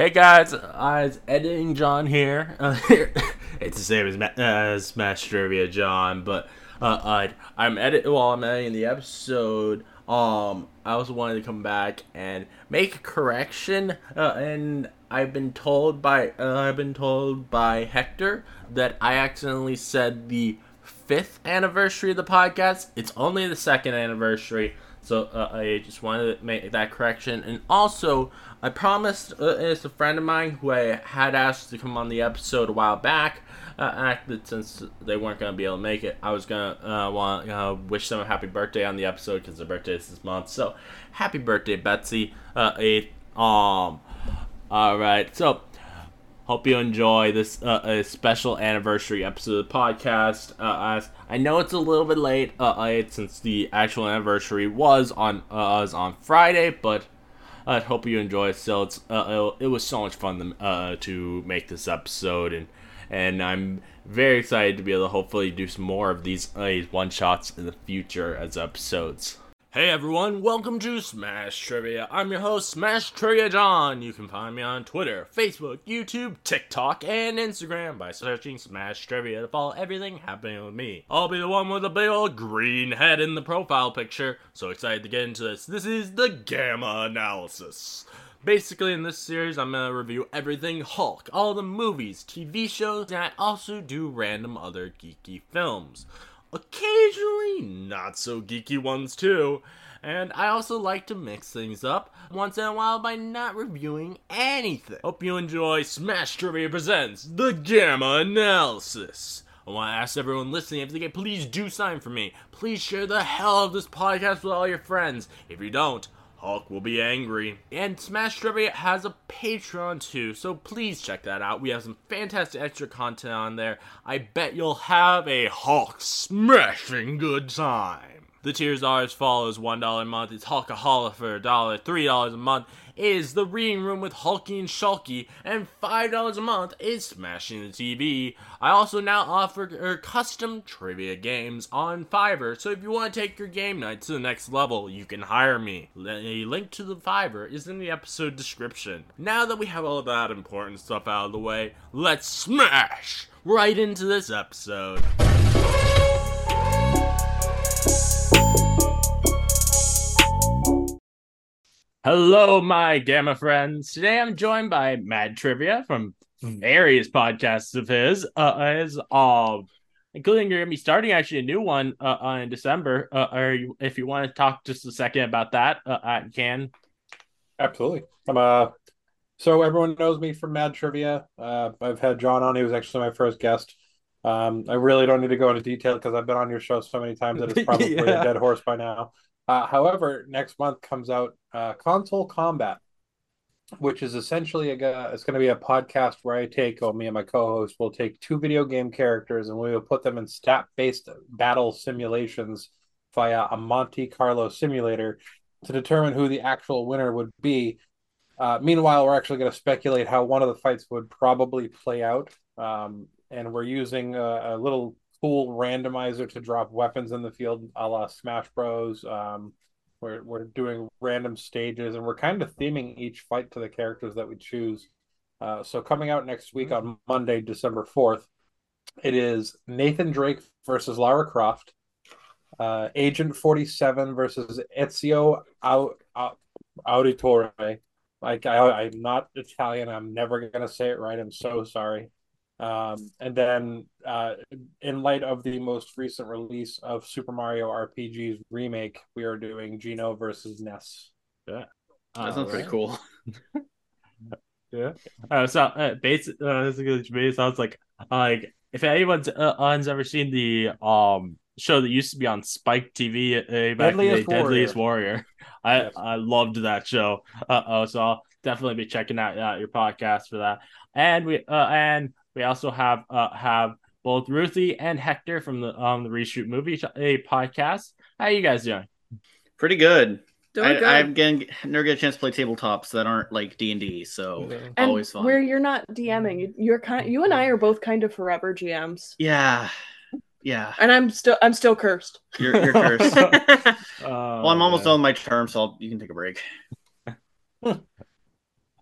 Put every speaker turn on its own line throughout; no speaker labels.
Hey guys, uh, it's editing John here. Uh, it's the same as, Ma- as Smash Trivia John, but uh, I, I'm edit while I'm editing the episode. Um, I also wanted to come back and make a correction, uh, and I've been told by uh, I've been told by Hector that I accidentally said the fifth anniversary of the podcast. It's only the second anniversary. So uh, I just wanted to make that correction, and also I promised uh, it's a friend of mine who I had asked to come on the episode a while back. Uh, acted since they weren't gonna be able to make it, I was gonna uh, want uh, wish them a happy birthday on the episode because their birthday is this month. So happy birthday, Betsy. Uh, eighth. Um. All right. So Hope you enjoy this uh, special anniversary episode of the podcast. Uh, I know it's a little bit late, uh, since the actual anniversary was on uh, was on Friday, but I hope you enjoy it. So it's uh, it, it, was so much fun to, uh, to make this episode, and and I'm very excited to be able to hopefully do some more of these one shots in the future as episodes. Hey everyone, welcome to Smash Trivia. I'm your host, Smash Trivia John. You can find me on Twitter, Facebook, YouTube, TikTok, and Instagram by searching Smash Trivia to follow everything happening with me. I'll be the one with the big old green head in the profile picture. So excited to get into this. This is the Gamma Analysis. Basically, in this series, I'm gonna review everything Hulk, all the movies, TV shows, and I also do random other geeky films occasionally not so geeky ones too. And I also like to mix things up once in a while by not reviewing anything. Hope you enjoy Smash Trivia Presents The Gamma Analysis. I want to ask everyone listening if they can please do sign for me. Please share the hell of this podcast with all your friends. If you don't, Hulk will be angry. And Smash Trivia has a Patreon too, so please check that out. We have some fantastic extra content on there. I bet you'll have a Hulk smashing good time. The tiers are as follows: $1 a month it's Hulka Holla for a Dolla, $3 a month is the reading room with Hulky and Shulky, and $5 a month is Smashing the TV. I also now offer er, custom trivia games on Fiverr, so if you want to take your game night to the next level, you can hire me. A link to the Fiverr is in the episode description. Now that we have all that important stuff out of the way, let's smash right into this episode. Hello, my Gamma friends. Today I'm joined by Mad Trivia from various podcasts of his, uh, as um, including you're gonna be starting actually a new one uh, uh in December. Uh, or you, if you want to talk just a second about that, uh, I can.
Absolutely. I'm uh, so everyone knows me from Mad Trivia. Uh, I've had John on. He was actually my first guest. Um, I really don't need to go into detail because I've been on your show so many times that it's probably yeah. a dead horse by now. Uh, however, next month comes out uh, Konsole Kombat, which is essentially a it's going to be a podcast where I take, or me and my co-host will take two video game characters and we will put them in stat-based battle simulations via a Monte Carlo simulator to determine who the actual winner would be. Uh, meanwhile, we're actually going to speculate how one of the fights would probably play out, um, and we're using a, a little cool randomizer to drop weapons in the field a la Smash Bros. Um, we're, we're doing random stages and we're kind of theming each fight to the characters that we choose. Uh, so coming out next week on Monday, December 4th, it is Nathan Drake versus Lara Croft, uh, Agent 47 versus Ezio Auditore. Like I, I'm not Italian. I'm never gonna say it right. I'm so sorry. Um, and then, uh, in light of the most recent release of Super Mario RPG's remake, we are doing Geno versus Ness.
Yeah, that sounds pretty cool.
yeah. Uh, so, uh, basically, uh, basically, sounds like like if anyone's uh, ever seen the um show that used to be on Spike TV uh, back Deadliest in the Warrior. Deadliest Warrior, I yes. I loved that show. Uh oh, so I'll definitely be checking out uh, your podcast for that. And we uh and we also have uh, have both Ruthie and Hector from the um the reshoot movie a podcast. How you guys doing?
Pretty good. Doing I, good. I've again never get a chance to play tabletops that aren't like D and D, so
and always fun. Where you're not DMing, you're kind. You and I are both kind of forever GMs.
Yeah, yeah.
And I'm still I'm still cursed.
You're, you're cursed. well, I'm almost done with my term, so I'll, you can take a break.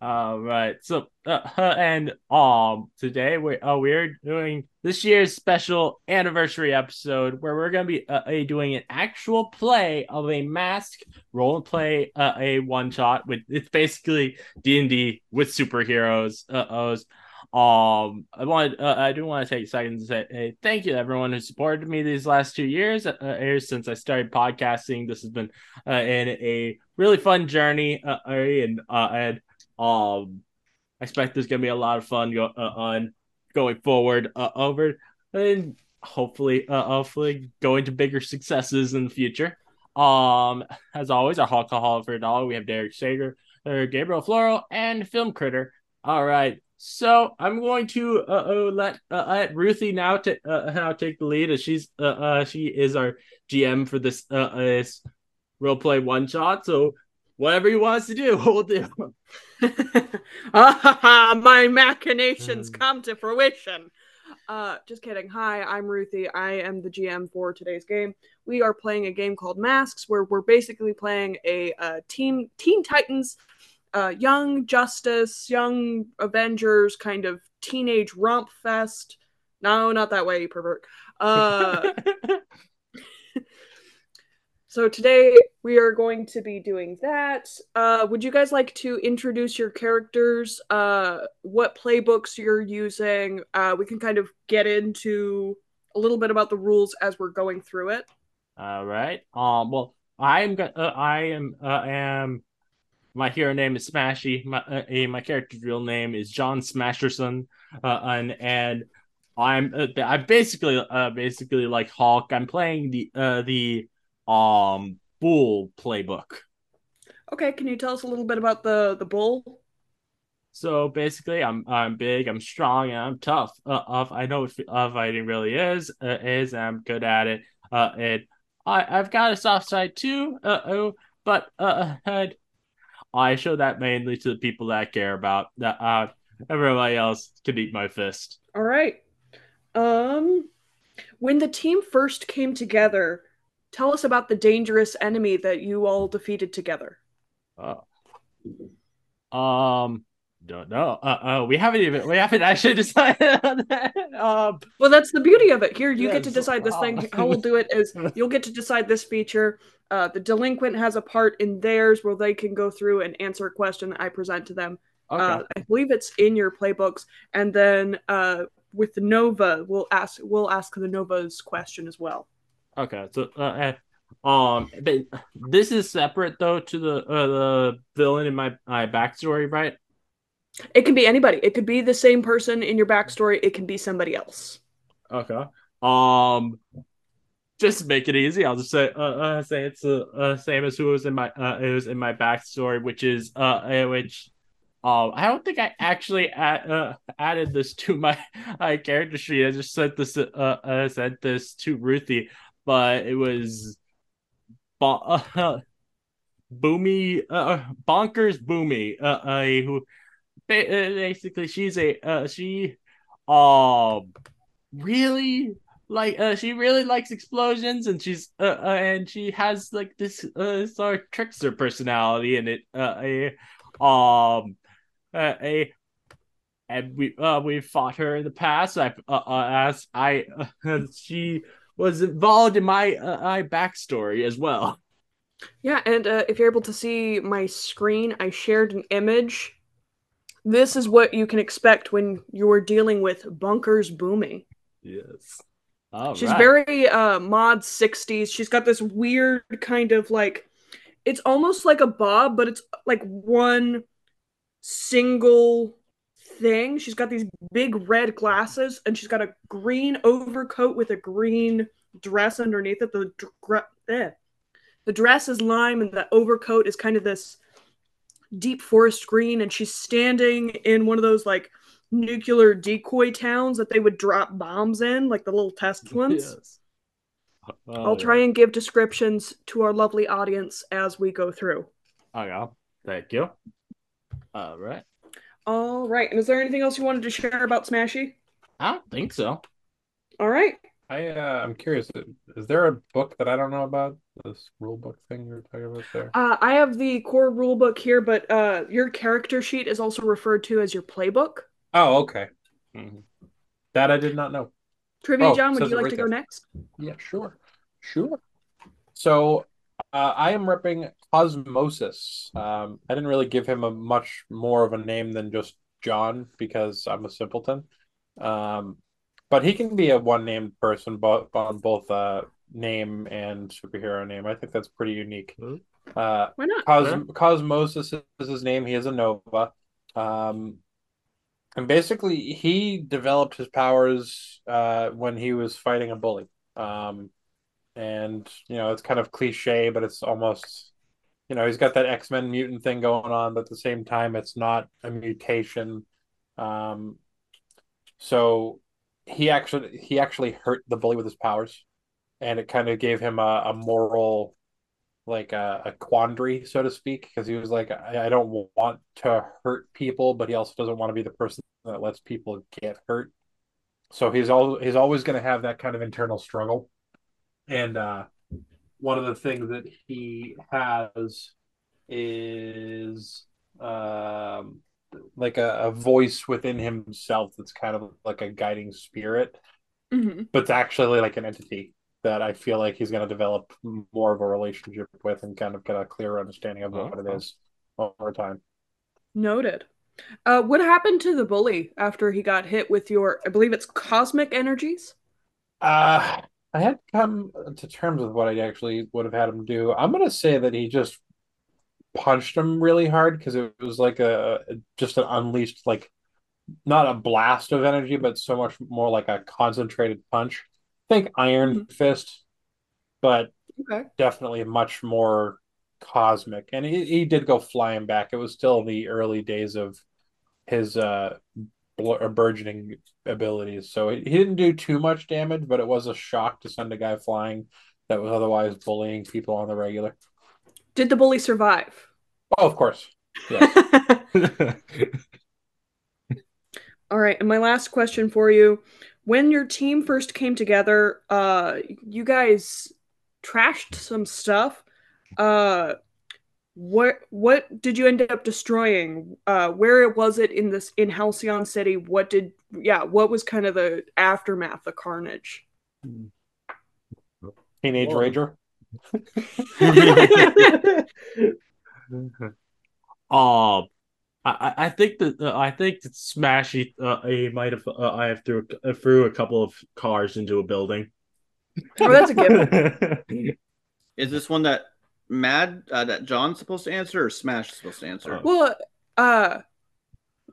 All right. So, uh, and um, today we uh, we're doing this year's special anniversary episode where we're gonna be uh, doing an actual play of a mask role and play uh, a one shot with it's basically D and D with superheroes. Uh, um, I want uh, I do want to take a second to say hey, thank you to everyone who supported me these last two years. Uh, ever since I started podcasting, this has been uh, in a really fun journey. Uh, and uh, and um, I expect there's gonna be a lot of fun go- uh, on going forward uh, over and hopefully uh, hopefully going to bigger successes in the future. Um, as always, our Hulka Holla for a Dolla. We have Derek Sager, uh, Gabriel Floral, and Film Critter. All right, so I'm going to uh, uh, let uh, let Ruthie now take uh, now take the lead as she's uh, uh she is our GM for this uh this role play one shot. So whatever he wants to do, we'll do.
My machinations mm. come to fruition. Uh, just kidding. Hi, I'm Ruthie. I am the GM for today's game. We are playing a game called Masks, where we're basically playing a uh, team Teen Titans, uh, Young Justice, Young Avengers kind of teenage romp fest. No, not that way, you pervert. Uh, So today we are going to be doing that. Uh, would you guys like to introduce your characters? Uh, what playbooks you're using? Uh, we can kind of get into a little bit about the rules as we're going through it.
All right. Um. Well, I'm. Uh, I am. Uh, am. My hero name is Smashy. My uh, my character's real name is John Smasherson. Uh, and and I'm uh, I basically uh basically like Hulk. I'm playing the uh the um bull playbook.
Okay, can you tell us a little bit about the the bull?
So basically, I'm I'm big, I'm strong, and I'm tough. Uh, I know what uh, fighting really is. Uh, is I'm good at it. Uh, it I I've got a soft side too. Uh oh, but uh, I show that mainly to the people that I care about. That uh, everybody else can eat my fist.
All right. Um, when the team first came together, tell us about the dangerous enemy that you all defeated together.
Uh, um, don't know. Uh, uh, we haven't even we haven't actually decided on that. Um,
well, that's the beauty of it. Here, you get to decide this thing. How we'll do it is you'll get to decide this feature. Uh, the delinquent has a part in theirs where they can go through and answer a question that I present to them. Okay. Uh, I believe it's in your playbooks, and then uh, with the Nova, we'll ask we'll ask the Nova's question as well.
Okay, so uh, um, but this is separate though to the uh, the villain in my my backstory, right?
It can be anybody. It could be the same person in your backstory. It can be somebody else.
Okay. Um, just to make it easy, I'll just say uh, uh say it's the uh, same as who was in my uh it was in my backstory, which is uh which um, I don't think I actually add, uh, added this to my, my character sheet. I just sent this uh, uh sent this to Ruthie but it was bo- uh, Boomy, uh, bonkers Boomy, uh, uh, who basically she's a uh, she um really like uh, she really likes explosions and she's uh, uh and she has like this uh sort of trickster personality in it uh a um uh, a and we uh we fought her in the past. I uh, uh as I uh, she was involved in my uh, my backstory as well.
Yeah, and uh, if you're able to see my screen, I shared an image. This is what you can expect when you're dealing with Bonkers Boomy.
Yes.
All She's right. very uh, mod 60s. She's got this weird kind of like it's almost like a bob, but it's like one single thing. She's got these big red glasses, and she's got a green overcoat with a green dress underneath it. The eh. the dress is lime, and the overcoat is kind of this deep forest green. And she's standing in one of those like nuclear decoy towns that they would drop bombs in, like the little test ones. Yes. Oh, I'll try and give descriptions to our lovely audience as we go through.
Oh yeah, thank you. All right.
All right. And is there anything else you wanted to share about Smashy?
I don't think so.
All right.
I uh, I'm curious. Is there a book that I don't know about? This rule book thing you're talking about there.
Uh, I have the core rule book here, but uh, your character sheet is also referred to as your playbook.
Oh, okay. Mm-hmm. That I did not know.
Trivia, oh, John. Would you like right to there. go next?
Yeah, sure, sure. So uh, I am repping Cosmosis. Um, I didn't really give him a much more of a name than just John because I'm a simpleton. Um, but he can be a one named person, both on both uh, name and superhero name. I think that's pretty unique.
Mm-hmm. Uh, Why not?
Cos- yeah. Cosmosis is his name. He is a Nova. Um, and basically, he developed his powers uh, when he was fighting a bully. Um, and you know, it's kind of cliche, but it's almost you know, he's got that X Men mutant thing going on, but at the same time, it's not a mutation. Um, so he actually he actually hurt the bully with his powers, and it kind of gave him a, a moral, like a, a, quandary, so to speak, because he was like, I, I don't want to hurt people, but he also doesn't want to be the person that lets people get hurt. So he's all he's always going to have that kind of internal struggle, and uh, one of the things that he has is um, like a, a, voice within himself that's kind of like a guiding spirit,
mm-hmm.
but it's actually like an entity that I feel like he's going to develop more of a relationship with and kind of get a clearer understanding of what it is over time.
Noted. Uh, what happened to the bully after he got hit with your, I believe it's cosmic energies?
Uh, I had come to terms with what I actually would have had him do. I'm gonna say that he just punched him really hard because it was like a just an unleashed like not a blast of energy, but so much more like a concentrated punch. think Iron mm-hmm. Fist, but
okay.
definitely much more cosmic. And he, he did go flying back. It was still the early days of his uh burgeoning abilities. So he didn't do too much damage, but it was a shock to send a guy flying that was otherwise bullying people on the regular.
Did the bully survive?
Oh, of course. Yeah.
All right, and my last question for you: When your team first came together, uh, you guys trashed some stuff. Uh, what what did you end up destroying? Uh, where was it in this in Halcyon City? What did yeah? What was kind of the aftermath of Carnage?
Teenage Whoa. Rager.
um, I, I think that uh, I think that Smash he, uh, he might have uh, I have threw uh, threw a couple of cars into a building.
Oh, that's a given.
Is this one that Mad uh, that John's supposed to answer or Smash is supposed to answer?
Well, uh,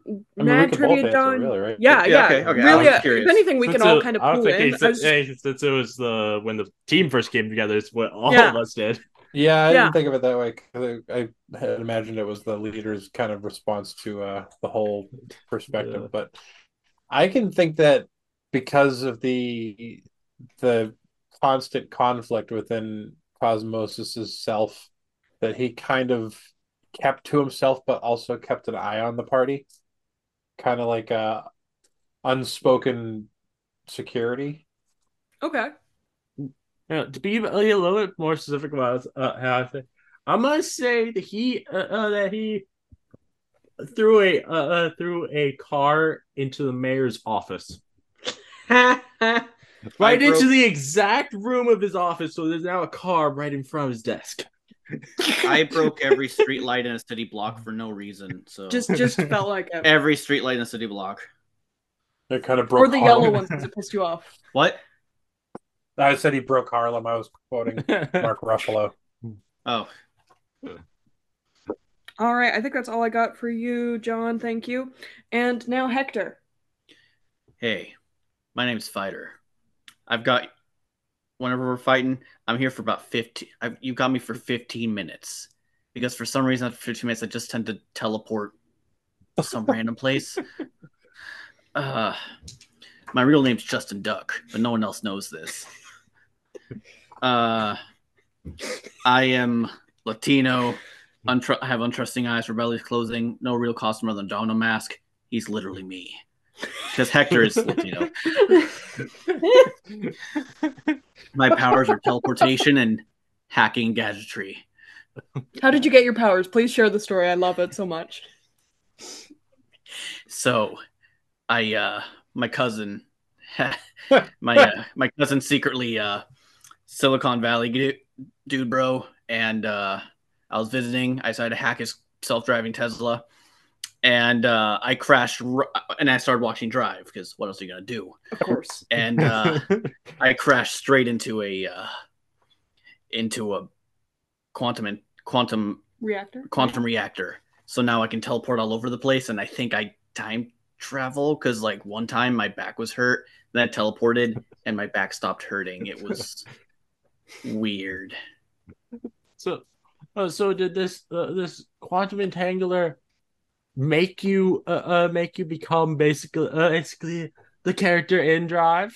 I mean, Mad trivia, John.
Really, right?
Yeah, yeah. Okay, okay. Really, uh, if anything, we since can all kind of pull in.
Since, just... hey, since it was the when the team first came together, it's what all yeah. of us did.
Yeah, I yeah. didn't think of it that way I, I, had imagined it was the leader's kind of response to uh, the whole perspective. Yeah. But I can think that because of the the constant conflict within Cosmosis's self that he kind of kept to himself, but also kept an eye on the party, kind of like a unspoken security.
Okay.
Yeah, to be a little bit more specific about uh, how I think, I'm gonna say that he uh, uh, that he threw a uh, uh, threw a car into the mayor's office. right into the exact room of his office. So there's now a car right in front of his desk.
I broke every street light in a city block for no reason. So
just just felt like
it. every street light in a city block.
It kind of broke.
Or the Harlem. yellow ones that pissed you off.
What?
I said he broke Harlem. I was quoting Mark Ruffalo.
Oh.
All right, I think that's all I got for you, John. Thank you. And now Hector.
Hey, my name's Fighter. I've got whenever we're fighting, I'm here for about 15 I've, you got me for 15 minutes. Because for some reason after 15 minutes I just tend to teleport to some random place. Uh my real name's Justin Duck, but no one else knows this. Uh I am Latino, untr- I have untrusting eyes, rebellious clothing, no real costume other than Domino mask. He's literally me. Because Hector is Latino. My powers are teleportation and hacking gadgetry.
How did you get your powers? Please share the story. I love it so much.
So, I uh my cousin, my uh, my cousin secretly uh Silicon Valley dude, dude, bro, and uh I was visiting. I decided to hack his self-driving Tesla, and uh, I crashed. R- and I started watching Drive because what else are you gonna do?
Of course.
And uh, I crashed straight into a uh, into a quantum and quantum
Reactor?
quantum reactor. So now I can teleport all over the place, and I think I time travel because like one time my back was hurt, then I teleported and my back stopped hurting. It was weird.
So, uh, so did this uh, this quantum entangler make you uh, uh make you become basically uh, basically the character in Drive,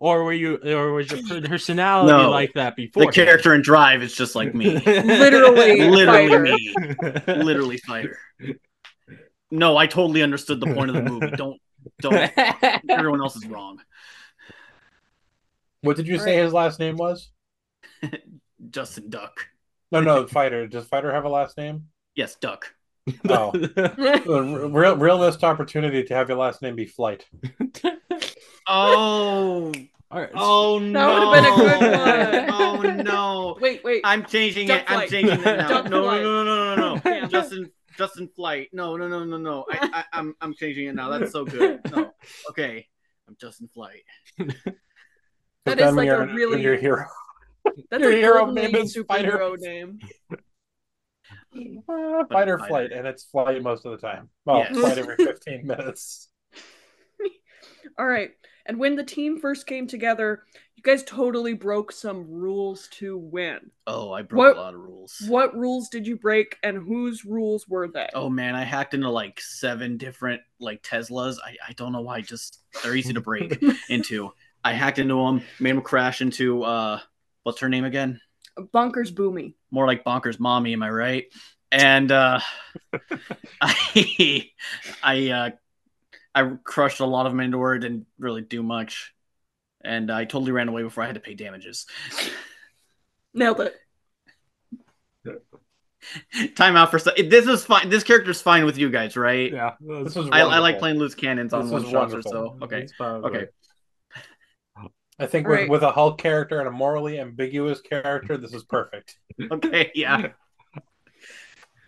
or were you or was your personality
No.
like that before?
The character in Drive is just like me.
Literally,
Literally
fighter.
me. Literally fighter. No, I totally understood the point of the movie. Don't don't everyone else is wrong.
What did you say his last name was?
Justin Duck.
No, no, Fighter. Does Fighter have a last name?
Yes, Duck.
Oh. A real, real missed opportunity to have your last name be Flight.
Oh,
All right,
oh
That
no!
would've been a good
Oh no!
wait, wait.
I'm changing
Duck
it. I'm changing it now. No, no, no, no, no, no, no,
Yeah.
Justin, Justin Flight. No, no, no, no, no. I, I, I'm, I'm changing it now. That's so good. No, okay. I'm Justin Flight.
That
But
is
then
like
you're,
a really-
your hero.
That's
your
a
hero name is
superhero name.
Uh, fighter
Fighter.
flight, and it's flight most of the time. Well,
Yes.
flight every 15 minutes.
All right. And when the team first came together, you guys totally broke some rules to win.
Oh, I broke
What-
a lot of rules.
What rules did you break and whose rules were they?
Oh man, I hacked into like seven different like Teslas. I, I don't know why. Just they're easy to break into. I hacked into them, made them crash into uh, what's her name again?
Bonkers Boomy.
more like bonkers mommy am i right? And uh i i uh i crushed a lot of them into her didn't really do much. And i totally ran away before i had to pay damages.
Nailed it.
time out for se- this is fine this character's fine with you guys right?
Yeah,
This was
I, I like playing loose cannons on
This
one
is
shots or so. Okay.
It's fine.
okay
I think
Right.
with, with a Hulk character and a morally ambiguous character, this is perfect.
okay yeah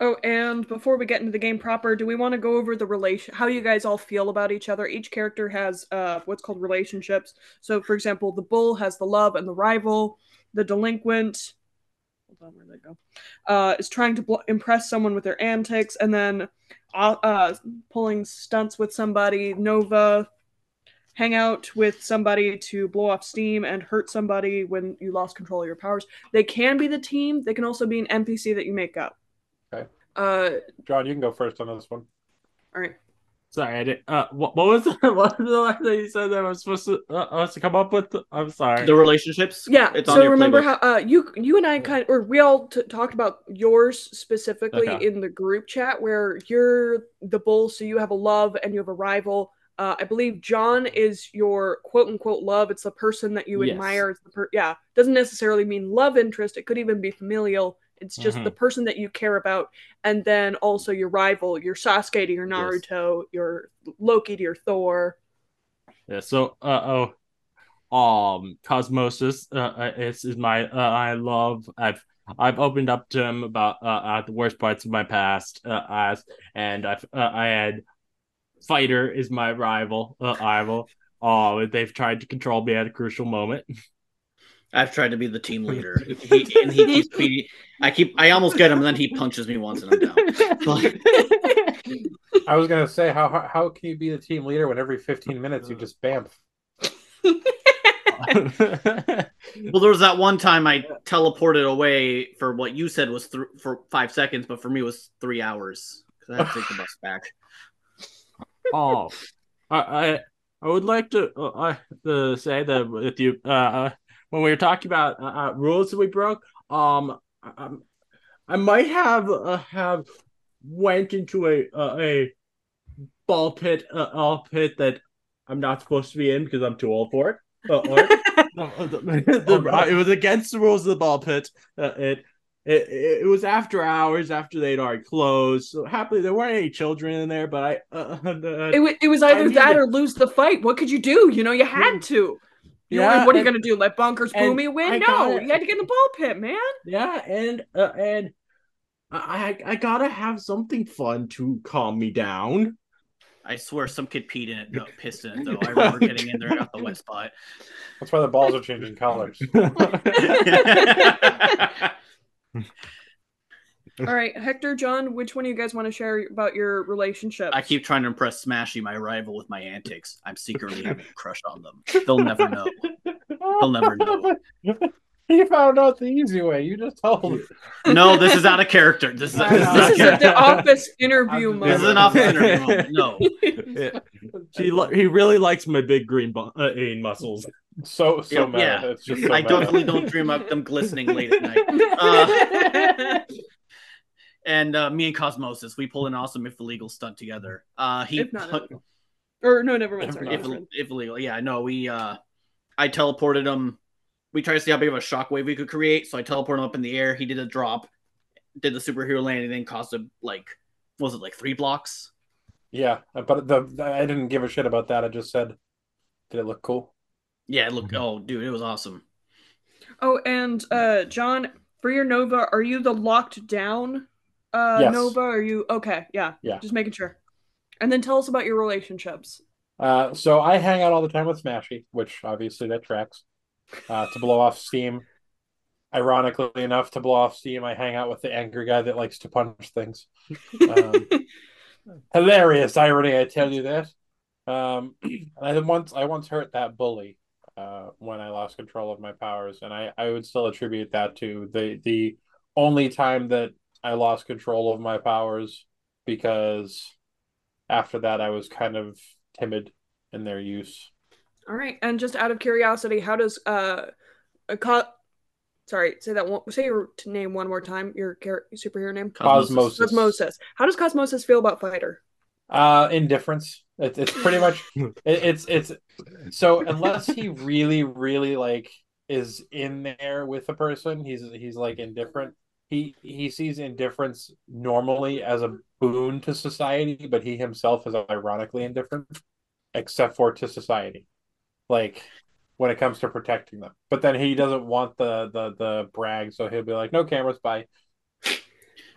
Oh, and before we get into the game proper, do we want to go over the relation how you guys all feel about each other? Each character has uh what's called relationships. So for example, the bull has the love and the rival, the delinquent hold on, where'd they go? Uh is trying to bl- impress someone with their antics and then uh, uh pulling stunts with somebody, Nova hang out with somebody to blow off steam and hurt somebody when you lost control of your powers. They can be the team, they can also be an NPC that you make up.
Okay.
Uh
John, you can go first on this one.
all right.
Sorry, I didn't. Uh, what, what was the, what was the last thing you said that I was supposed to uh, I was to come up with? I'm sorry.
the relationships
Yeah.
it's on
so
your
remember
playbook.
how uh you you and I kind of or we all t- talked about yours specifically
Okay.
in the group chat where you're the bull, so you have a love and you have a rival. Uh, I believe John is your quote unquote love. It's the person that you
Yes.
admire. It's the per- yeah. Doesn't necessarily mean love interest. It could even be familial. It's just
Mhm.
the person that you care about, and then also your rival, your Sasuke to your
Yes.
Naruto, your Loki to your Thor.
Yeah. So, uh oh, um, Cosmosis, uh, uh, is is my uh, I love. I've I've opened up to him about uh, uh the worst parts of my past, uh, as and I've uh, I had Fighter is my rival, uh, rival. Oh, they've tried to control me at a crucial moment.
i've tried to be the team leader he, and he keeps beating i keep i almost get him and then he punches me once and i'm down Like-
I was gonna say how how, how can you be the team leader when every 15 minutes you just bamf?
Well, there was that one time I teleported away for what you said was th- for five seconds, but for me it was three hours because I had to take the bus back.
Oh, I, I I would like to uh, I to say that with you uh, uh when we were talking about uh, uh, rules that we broke um I, I might have uh, have went into a uh, a ball pit, uh, ball pit that I'm not supposed to be in because I'm too old for it. Uh, or, the- the- it was against the rules of the ball pit. Uh, it, it it was after hours, after they'd already closed. So happily, there weren't any children in there. But I, uh, uh,
It, wa- it was either
I
that
the-
or lose the fight. What could you do? You know, you had to. You
Yeah,
like, what are you
and-
gonna do? Let Bonkers
and
Boomy win?
I
No,
gotta-
you had to get in the ball pit, man.
yeah, and uh, and I I gotta have something fun to calm me down.
I swear some kid peed in it, though, pissed in it, though. I remember getting in there and got the wet spot.
That's why the balls are changing colors.
All right, Hector, John, which one of you guys want to share about your relationship?
I keep trying to impress Smashy, my rival, with my antics. I'm secretly having a crush on them. They'll never know. They'll never know.
You found out the easy way. You just told.
No, this is out of character. This is,
I
this is,
know.
out
This is
character.
the office interview
This
This is an office interview moment. No.
he he really likes my big green bu- uh, vein muscles.
So so
Yeah,
mad.
yeah.
It's just so
I
mad.
definitely don't dream of them glistening late at night. Uh, and uh, me and Cosmosis, we pulled an awesome if illegal stunt together. Uh, he
If not
put-
or no, never mind.
If
Sorry.
if,
never
if illegal, yeah, no, we uh, I teleported him. We tried to see how big of a shockwave we could create, so I teleported him up in the air. He did a drop, did the superhero landing, then caused a like, what was it like three blocks?
Yeah, but the, the I didn't give a shit about that. I just said, did it look cool?
Yeah, it looked. oh dude, it was awesome.
Oh, and uh, John, for your Nova, are you the locked down uh,
Yes.
Nova? Are you okay? Yeah,
Yeah.
Just making sure. And then tell us about your relationships.
Uh, so I hang out all the time with Smashy, which obviously that tracks. Uh, to blow off steam. Ironically enough, to blow off steam, I hang out with the angry guy that likes to punch things. Um, hilarious irony, I tell you that. Um, I once I once hurt that bully uh, when I lost control of my powers, and I, I would still attribute that to the the only time that I lost control of my powers because after that I was kind of timid in their use.
All right, and just out of curiosity, how does uh, a co- sorry, say that one, say your name one more time. Your char- superhero name.
Cosmosis.
Cosmosis. How does Cosmosis feel about Fighter?
Uh, indifference. It, it's pretty much it, it's it's so unless he really really like is in there with a person, he's he's like indifferent. He he sees indifference normally as a boon to society, but he himself is ironically indifferent, except for to society, like when it comes to protecting them. But then he doesn't want the the the brag, so he'll be like, "No cameras, bye."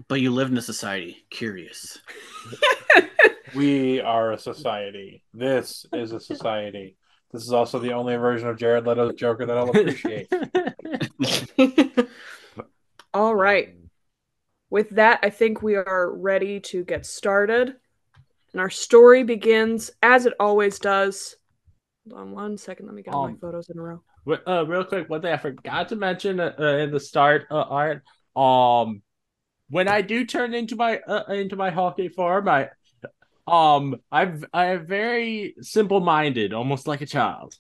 But you live in a society, curious.
We are a society. This is a society. This is also the only version of Jared Leto's Joker that I'll appreciate.
All right. With that, I think we are ready to get started. And our story begins as it always does. Hold on one second. Let me get all my
Um,
photos in a row.
Uh, real quick, one thing I forgot to mention uh, uh, in the start, uh, art. Um, when I do turn into my uh, into my Hulky form, I um I've I'm very simple minded, almost like a child.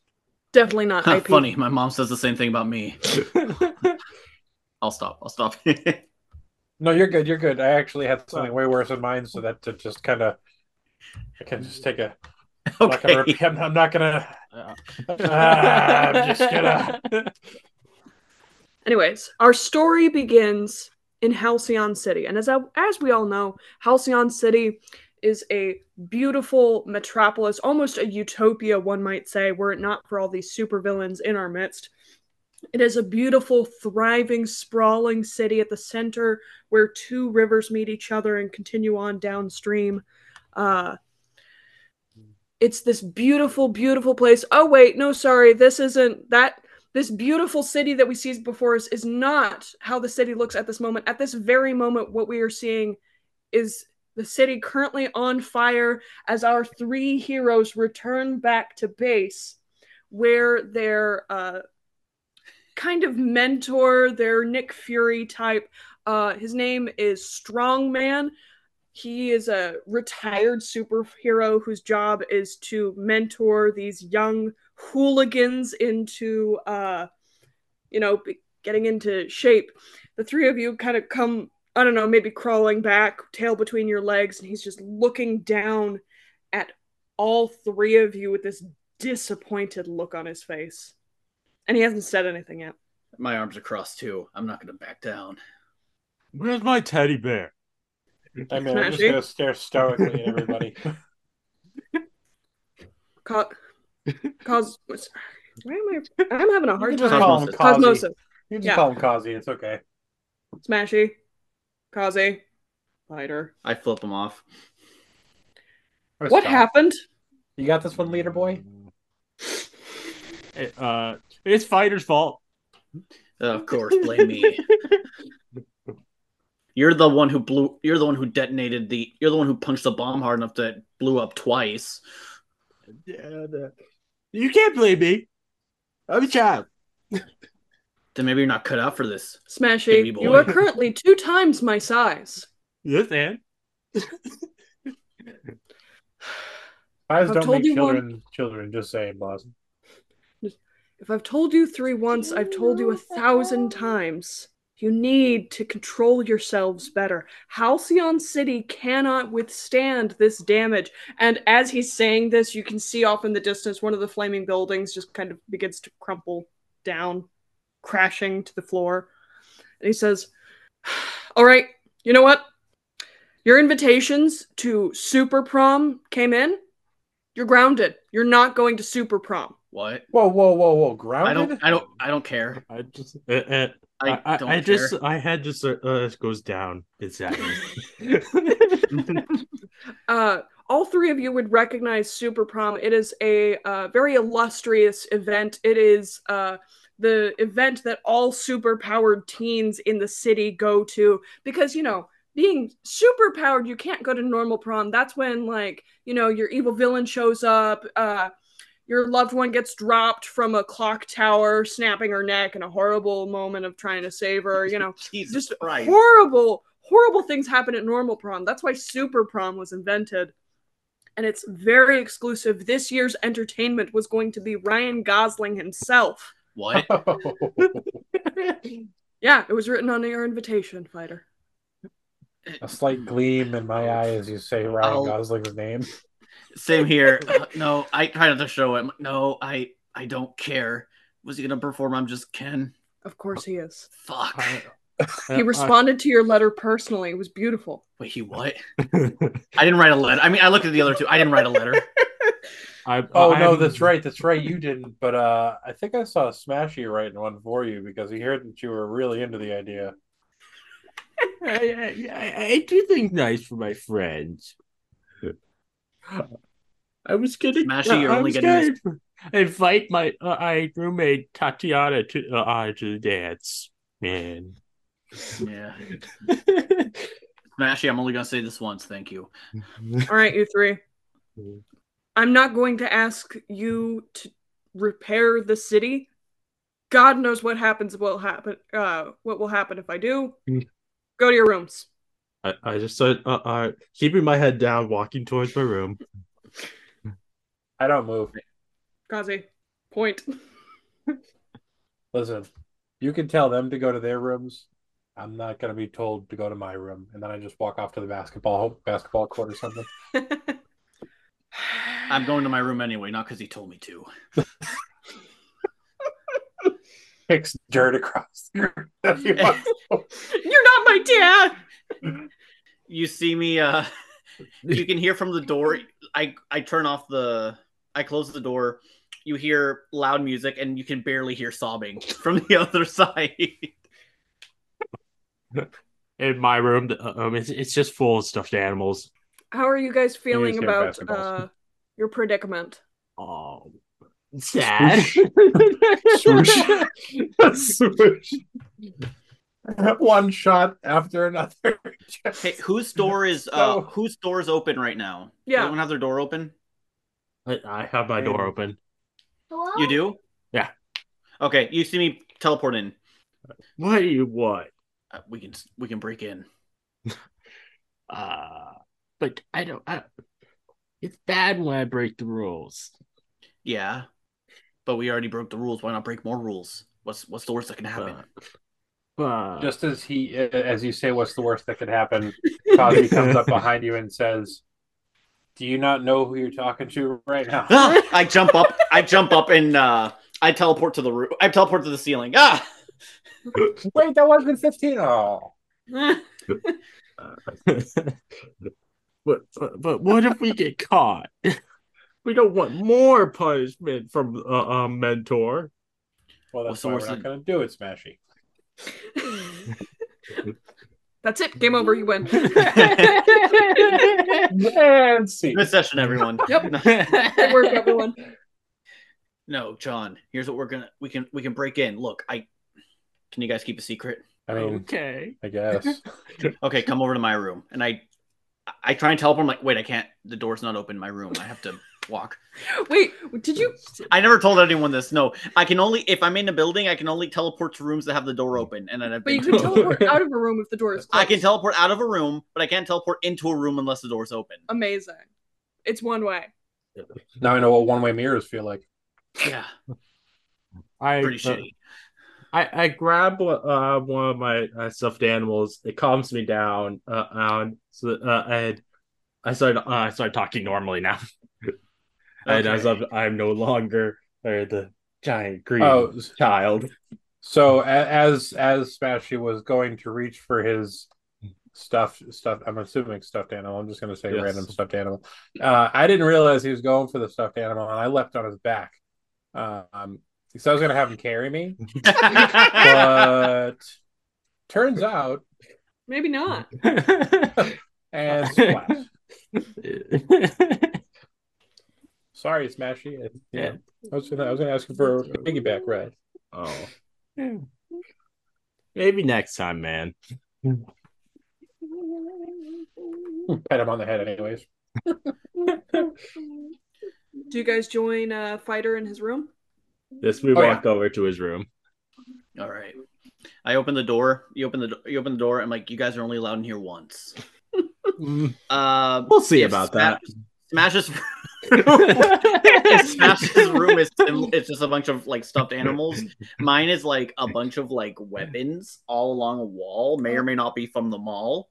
Definitely not IP.
Funny, my mom says the same thing about me. I'll stop. I'll stop.
No, you're good. You're good. I actually had something way worse in mind, so that to just kind of, I can just take a. I'm not gonna.
okay.
repeat- I'm, I'm not gonna.
Uh,
Ah, I'm just gonna.
Anyways, our story begins in Halcyon City. And as, I, as we all know, Halcyon City is a beautiful metropolis, almost a utopia, one might say, were it not for all these supervillains in our midst. It is a beautiful, thriving, sprawling city at the center where two rivers meet each other and continue on downstream. Uh, it's this beautiful, beautiful place. Oh, wait, no, sorry, this isn't that this beautiful city that we see before us is not how the city looks at this moment. At this very moment, what we are seeing is the city currently on fire as our three heroes return back to base, where their uh, kind of mentor, their Nick Fury type, uh, his name is Strongman. He is a retired superhero whose job is to mentor these young hooligans into uh you know getting into shape the three of you kind of come i don't know maybe crawling back tail between your legs and he's just looking down at all three of you with this disappointed look on his face. And he hasn't said anything yet.
My arms are crossed too. I'm not gonna back down.
Where's my teddy bear?
I mean, I'm just gonna stare stoically at everybody.
Co- cause why am I I'm having a
You
hard
can just
time.
call him
Cosmosis.
Cosmosis.
You can just
Yeah.
call him Kazi. It's okay.
Smashy. Kazi. Fighter.
I flip him off.
Or
What
stop.
happened?
You got this one, leader boy.
It, uh, it's fighter's fault.
Of course, blame me. You're the one who blew. You're the one who detonated the. You're the one who punched the bomb hard enough that it blew up twice.
Yeah, the- you can't blame me. I'm a child.
Then maybe you're not cut out for this.
Smashy,
Baby boy.
you are currently two times my size.
Yes, and
Eyes
I've
don't
told
make
you one-
children children. Just saying, boss.
If I've told you three once, I've told you a thousand times. You need to control yourselves better. Halcyon City cannot withstand this damage. And as he's saying this, you can see off in the distance one of the flaming buildings just kind of begins to crumple down, crashing to the floor. And he says, All right, you know what? Your invitations to Super Prom came in. You're grounded. You're not going to Super Prom.
What?
Whoa, whoa, whoa, whoa! Grounded?
I don't. I don't. I don't care.
I just, uh, uh,
I,
I, I,
don't
I
care.
just, I had just, uh, uh, goes down. It's sadness.
uh, all three of you would recognize Super Prom. It is a uh, very illustrious event. It is uh, the event that all super powered teens in the city go to because, you know, being super powered, you can't go to normal prom. That's when, like, you know, your evil villain shows up. Uh, your loved one gets dropped from a clock tower, snapping her neck in a horrible moment of trying to save her. You know,
Jesus
just
Christ.
horrible, horrible things happen at normal prom. That's why super prom was invented. And it's very exclusive. This year's entertainment was going to be Ryan Gosling himself.
What?
Yeah, it was written on your invitation, fighter.
A slight gleam in my eye as you say Ryan
I'll-
Gosling's name.
Same here. Uh, no, I try not to show him. No, I. I don't care. Was he gonna perform? I'm just Ken.
Of course he is.
Fuck.
I-
He responded to your letter personally. It was beautiful.
Wait, he what? I didn't write a letter. I mean, I looked at the other two. I didn't write a letter.
I,
Oh
I-
no, that's right, that's right. You didn't, but uh, I think I saw Smashy writing one for you because he heard that you were really into the idea.
I, I, I, I do things nice for my friends. I was gonna.
Smashy, you're
I
only
was
getting
gonna invite my uh, my roommate Tatiana to uh, uh, to the dance. Man.
Yeah. Smashy, I'm only gonna say this once. Thank you.
All right, you three. I'm not going to ask you to repair the city. God knows what happens will happen uh what will happen if I do.
Mm.
Go to your rooms.
I, I just said, uh, uh, keeping my head down, walking towards my room.
I don't move.
Kazi. Point.
Listen, you can tell them to go to their rooms. I'm not gonna be told to go to my room, and then I just walk off to the basketball basketball court or something.
I'm going to my room anyway, not because he told me to.
Kicks dirt across the room.
You're not my dad.
You see me. Uh, you can hear from the door. I I turn off the. I close the door. You hear loud music, and you can barely hear sobbing from the other side.
In my room, uh, um, it's, it's just full of stuffed animals.
How are you guys feeling about uh your predicament?
Oh, sad.
Swoosh. Swoosh. One shot after another.
hey, whose door is uh
No.
whose door is open right now? Does
Yeah.
anyone have their door open?
I, I have my door open.
You do?
Yeah.
Okay, you see me teleport in.
What you what?
Uh, we can we can break in.
Uh, but I don't. I, it's bad when I break the rules.
Yeah, but we already broke the rules. Why not break more rules? What's what's the worst that can happen?
But
Just as he, as you say, what's the worst that could happen? Cosby comes up behind you and says, Do you not know who you're talking to right now?
Ah! I jump up. I jump up and uh, I teleport to the roof. I teleport to the ceiling. Ah!
Wait, that wasn't 15. Oh.
but, but but what if we get caught? We don't want more punishment from uh, um, mentor.
Well, that's
Well, so
why we're not
the-
going to do it, Smashy.
That's it. Game over. You win.
And see.
Good session, everyone.
Yep. Good work, everyone.
No, John. Here's what we're gonna. We can we can break in. Look, I. Can you guys keep a secret?
I mean,
okay.
I guess.
Okay, come over to my room, and I. I try and teleport. I'm like, wait, I can't. The door's not open in my room. I have to walk.
Wait, did you?
I never told anyone this. No, I can only if I'm in a building, I can only teleport to rooms that have the door open, and then I've
But
been
you can teleport out of a room if the door is closed.
I can teleport out of a room, but I can't teleport into a room unless the door's open.
Amazing. It's one way.
now I know what one way mirrors feel like.
Yeah,
I
pretty
uh,
shitty.
I, I grab uh, one of my uh, stuffed animals. It calms me down, uh, and so uh, and I start uh, I start talking normally now. and as
Okay.
I'm, I'm no longer uh, the giant green
Oh,
child.
so a- as as Smashy was going to reach for his stuff stuff I'm assuming stuffed animal. I'm just going to say
Yes.
random stuffed animal. Uh, I didn't realize he was going for the stuffed animal, and I leapt on his back. Um, so I was going to have him carry me, but turns out
Maybe not.
and splat. Sorry, Smashy. I, yeah, I was gonna I was gonna ask you for a piggyback ride.
oh. Maybe next time, man.
Pet him on the head, anyways.
Do you guys join uh, Fighter in his room?
This we
Oh,
walk over to his room.
All right. I open the door. You open the do- you open the door. I'm like, you guys are only allowed in here once.
Mm,
Uh,
We'll see about
Sma-
that.
Smash's if Smash's room is it's just a bunch of like stuffed animals. Mine is like a bunch of like weapons all along a wall. May or may not be from the mall.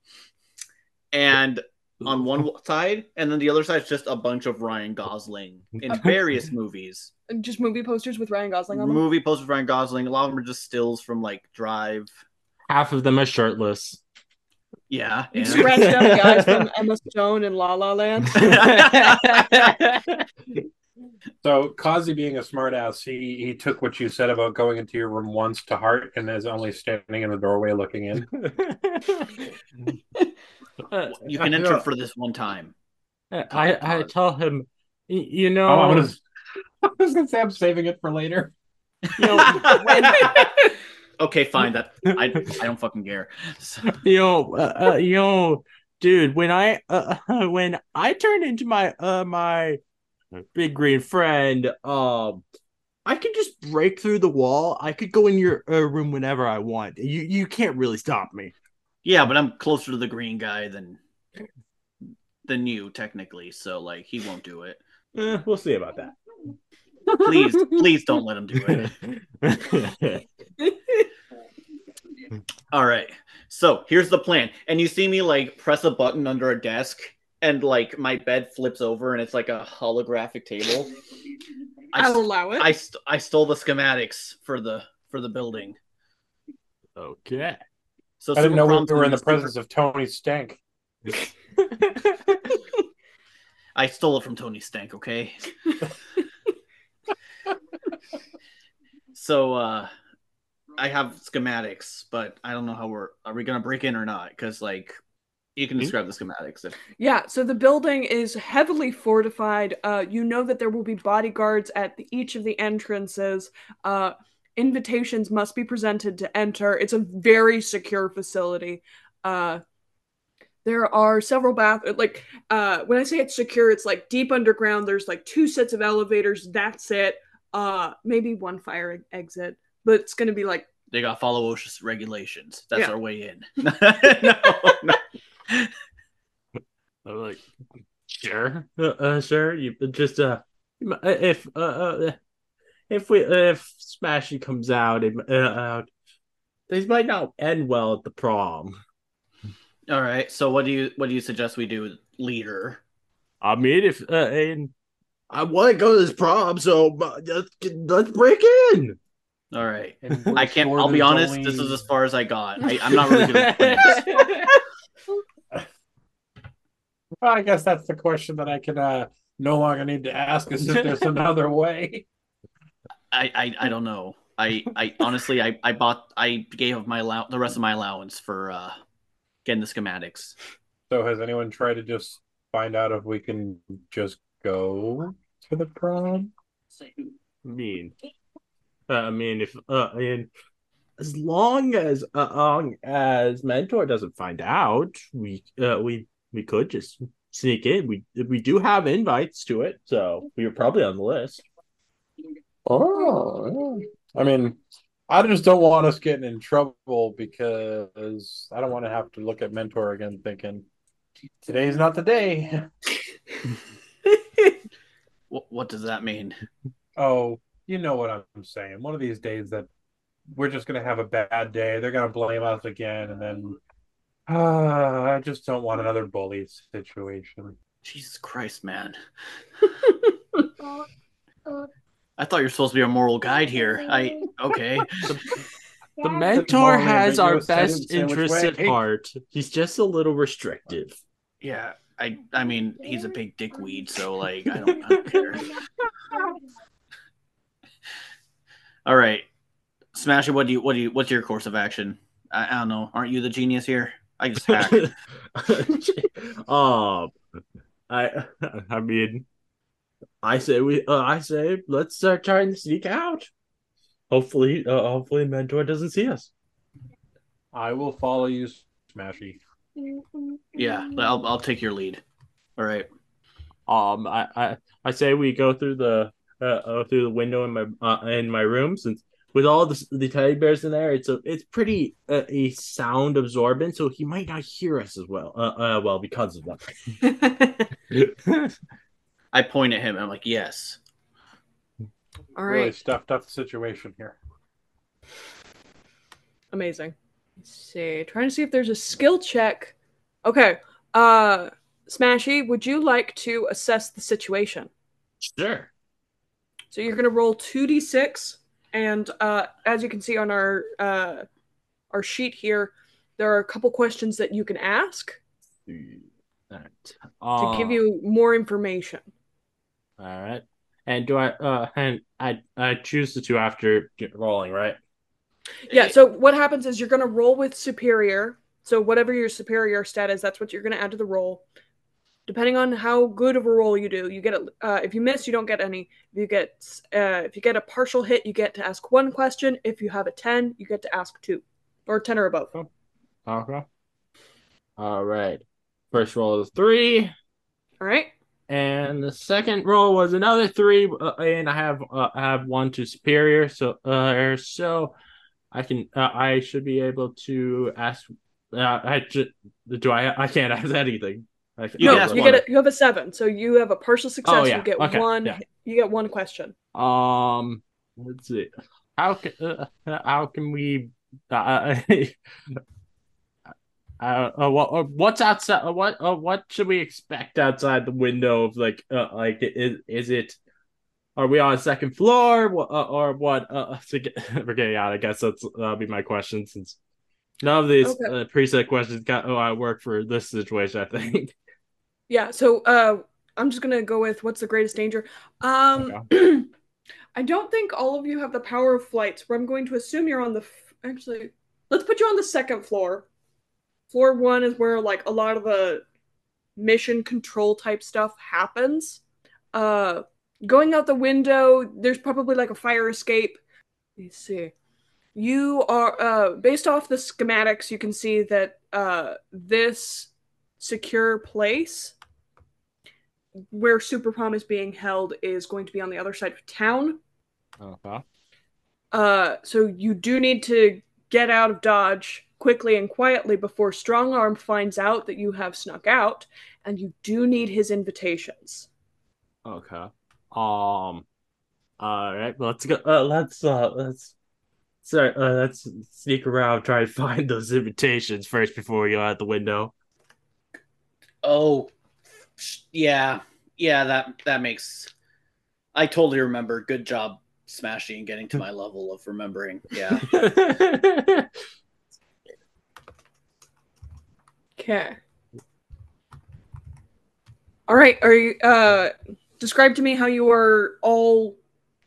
And on one side, and then the other side is just a bunch of Ryan Gosling in various movies.
Just movie posters with Ryan Gosling on them.
Movie posters of Ryan Gosling. A lot of them are just stills from like Drive.
Half of them are shirtless.
Yeah.
You
and-
scratched out the eyes from Emma Stone in La La Land.
So Kazi being a smartass, he he took what you said about going into your room once to heart and is only standing in the doorway looking in.
Uh,
you can enter for this one time.
I I tell him, you know,
Oh, I'm gonna, I was gonna say I'm saving it for later.
you know, when,
okay, fine. That I I don't fucking care. So-
know, uh, uh, know, dude, when I uh, when I turned into my uh my big green friend, um, I could just break through the wall. I could go in your uh, room whenever I want. You you can't really stop me.
yeah, but I'm closer to the green guy than than you technically. So like he won't do it.
Eh, we'll see about that.
Please, please don't let him do it. All right. So here's the plan. And you see me like press a button under a desk and like my bed flips over and it's like a holographic table. I,
I'll
st-
allow it.
I, st- I stole the schematics for the for the building.
okay.
So
I didn't know we
Super
were in the
Prom's-
presence of Tony Stank.
I stole it from Tony Stank, okay? so uh I have schematics, but I don't know how we're are we gonna break in or not? Because like you can
Hmm?
describe the schematics if
Yeah, so the building is heavily fortified. Uh, you know that there will be bodyguards at the, each of the entrances. Uh, invitations must be presented to enter. It's a very secure facility. Uh, there are several bath like uh, when I say it's secure, it's like deep underground. There's like two sets of elevators. That's it. Uh, maybe one fire exit, but it's gonna be like
they got follow OSHA regulations. That's
Yeah.
our way in. no, no.
I'm like, sure, uh, uh, sure. You just uh, if uh, uh if we if Smashy comes out, it, uh, uh, these might not end well at the prom.
All right. So what do you what do you suggest we do, leader?
I mean, if uh, and I want to go to this prom, so let's, let's break in.
All right.
And
I can't. I'll be
there's
honest.
only-
This is as far as I got. I, I'm not really good at.
Well, I guess that's the question that I can uh, no longer need to ask is if there's another way.
I, I I don't know. I I honestly I I bought I gave up my allow the rest of my allowance for uh getting the schematics.
So has anyone tried to just find out if we can just go to the prom?
I mean, uh, I mean, if uh, I mean, as long as uh, long as mentor doesn't find out, we uh, we we could just sneak in. We we do have invites to it, so we are probably on the list.
Oh, I mean, I just don't want us getting in trouble because I don't want to have to look at mentor again thinking today's not the day.
What what does that mean?
Oh, you know what I'm saying. One of these days that we're just gonna have a bad day. They're gonna blame us again, and then uh, I just don't want another bully situation.
Jesus Christ, man! I thought you were supposed to be our moral guide here. I okay.
The mentor has our best
in which
interests at heart. He's just a little restrictive.
Yeah, I I mean he's a big dickweed, so like I don't, I don't care. All right, Smashy, what do you what do you what's your course of action? I, I don't know. Aren't you the genius here? I just hack.
um, I I mean, I say we. Uh, I say let's start trying to sneak out. Hopefully, uh, hopefully, mentor doesn't see us.
I will follow you, Smashy.
Yeah, I'll I'll take your lead. All right.
Um, I I, I say we go through the uh, uh through the window in my uh, in my room since with all the the teddy bears in there, it's a it's pretty uh, a sound absorbent, so he might not hear us as well. Uh, uh well because of that.
I point at him. I'm like, yes.
All right.
Really stuffed up the situation here.
Amazing. Let's see. Trying to see if there's a skill check. Okay. Uh Smashy, would you like to assess the situation?
sure.
So you're gonna roll 2d6, and uh as you can see on our uh our sheet here, there are a couple questions that you can ask
Alright.
to give you more information.
All right. And do I uh and I I choose the two after rolling, right?
Yeah, so what happens is you're gonna roll with superior. So whatever your superior stat is, that's what you're gonna add to the roll. Depending on how good of a roll you do, you get a, uh, if you miss, you don't get any. If you get uh, if you get a partial hit, you get to ask one question. If you have a ten, you get to ask two, or ten or above.
Okay. All right. First roll is three,
All right.
and the second roll was another three, uh, and I have uh, I have one to superior, so uh so I can uh, I should be able to ask. Uh, I ju- do I I can't ask anything. I can,
You
no, you get a, you have a seven, so you have a partial success.
Oh, yeah.
You get
Okay,
one.
yeah.
You get one question.
Um, let's see. How can uh, how can we? Uh, uh, uh, what uh, what's outside? Uh, what uh, what should we expect outside the window of like uh, like is is it? Are we on a second floor? Uh, or what? Uh, to get, okay, yeah, I guess that's that'll be my question since none of these
Okay.
uh, preset questions got oh I work for this situation. I think.
Yeah. So uh, I'm just gonna go with what's the greatest danger. Um, I don't think all of you have the power of flight, so I'm going to assume you're on the. F- Actually, let's put you on the second floor. Floor one is where like a lot of the mission control type stuff happens. Uh, going out the window, there's probably like a fire escape. Let's see. You are uh, based off the schematics. You can see that uh, this secure place where Super Prom is being held is going to be on the other side of town.
Okay.
Uh, so you do need to get out of Dodge quickly and quietly before Strong Arm finds out that you have snuck out, and you do need his invitations.
Okay. Um. All right. Let's go. Uh, let's. Uh. Let's. Sorry. Uh, let's sneak around. Try to find those invitations first before we go out the window.
Oh, yeah. Yeah, that that makes. I totally remember. Good job smashing and getting to my level of remembering. Yeah.
Okay. All right. Are you uh describe to me how you are all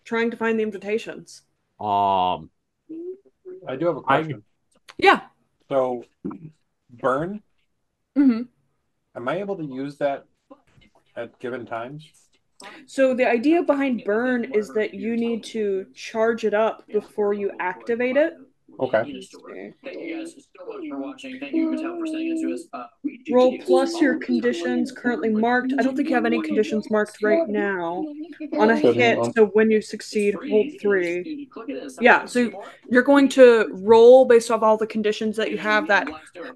trying to find the invitations?
um,
I do have a question.
Yeah.
So, burn.
hmm
Am I able to use that at given times?
So the idea behind burn is that you need to charge it up before you activate it.
Okay.
Thank you guys so much for watching. Thank you, Mattel, for sending it to us. Uh, we do
Roll plus your conditions currently marked. I don't think you have any conditions marked right now. On a
Good
hit, so when you succeed,
Free.
hold three.
just- you click it and sign
Yeah, so. You're going to roll based off all the conditions that you have that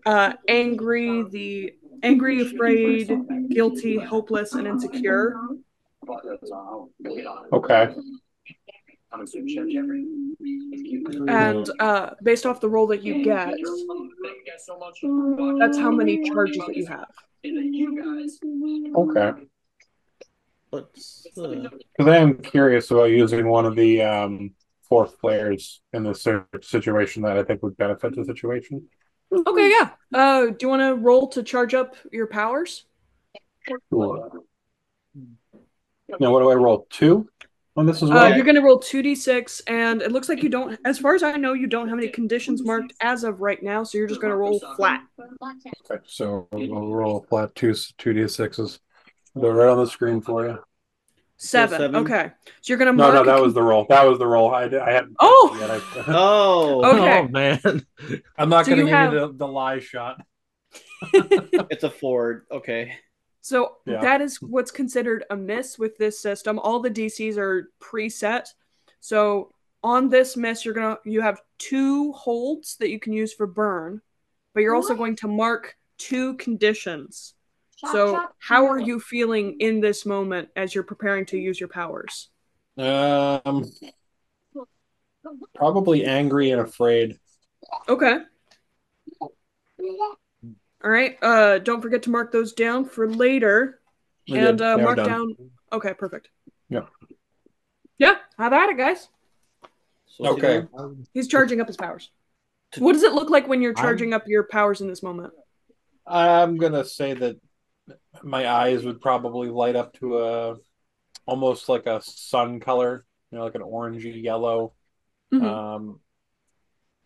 uh, angry, the angry, afraid, guilty, hopeless, and insecure.
Okay.
I'm a super chef, Jeffrey.
And uh, based off the roll that you get,
Thank you guys so much for watching.
that's how many charges that you have.
And then you guys.
Okay.
Let's.
Let me
Uh.
Because I am curious about using one of the um, fourth players in this situation that I think would benefit the situation.
Okay, yeah. Uh, do you want to roll to charge up your powers?
Sure. Now, what do I roll? Two on this as
Uh,
well?
you're going to roll 2d6, and it looks like you don't, as far as I know, you don't have any conditions marked as of right now, so you're just going to roll flat.
Okay, so I'll roll flat two two d sixes. They're right on the screen for you.
Seven.
seven?
Okay. So you're going to
No,
mark.
no, that was the roll. That was the roll. I, I hadn't.
Oh!
I,
oh,
Okay.
Oh man.
I'm not
So
going to
you
give
have-
you the, the lie shot.
it's a Ford. Okay.
So
Yeah.
that is what's considered a miss with this system. All the DCs are preset. So on this miss, you're gonna you have two holds that you can use for burn, but you're also going to mark two conditions. So how are you feeling in this moment as you're preparing to use your powers?
Um, probably angry and afraid.
Okay. All right. Uh, don't forget to mark those down for later.
We're
and uh, mark
done.
down. Okay, perfect.
Yeah.
Yeah. Have at it, guys.
So
Okay.
He's charging up his powers. What does it look like when you're
I'm-
charging up your powers in this moment?
I'm gonna say that my eyes would probably light up to a almost like a sun color, you know, like an orangey yellow.
Mhm.
Um,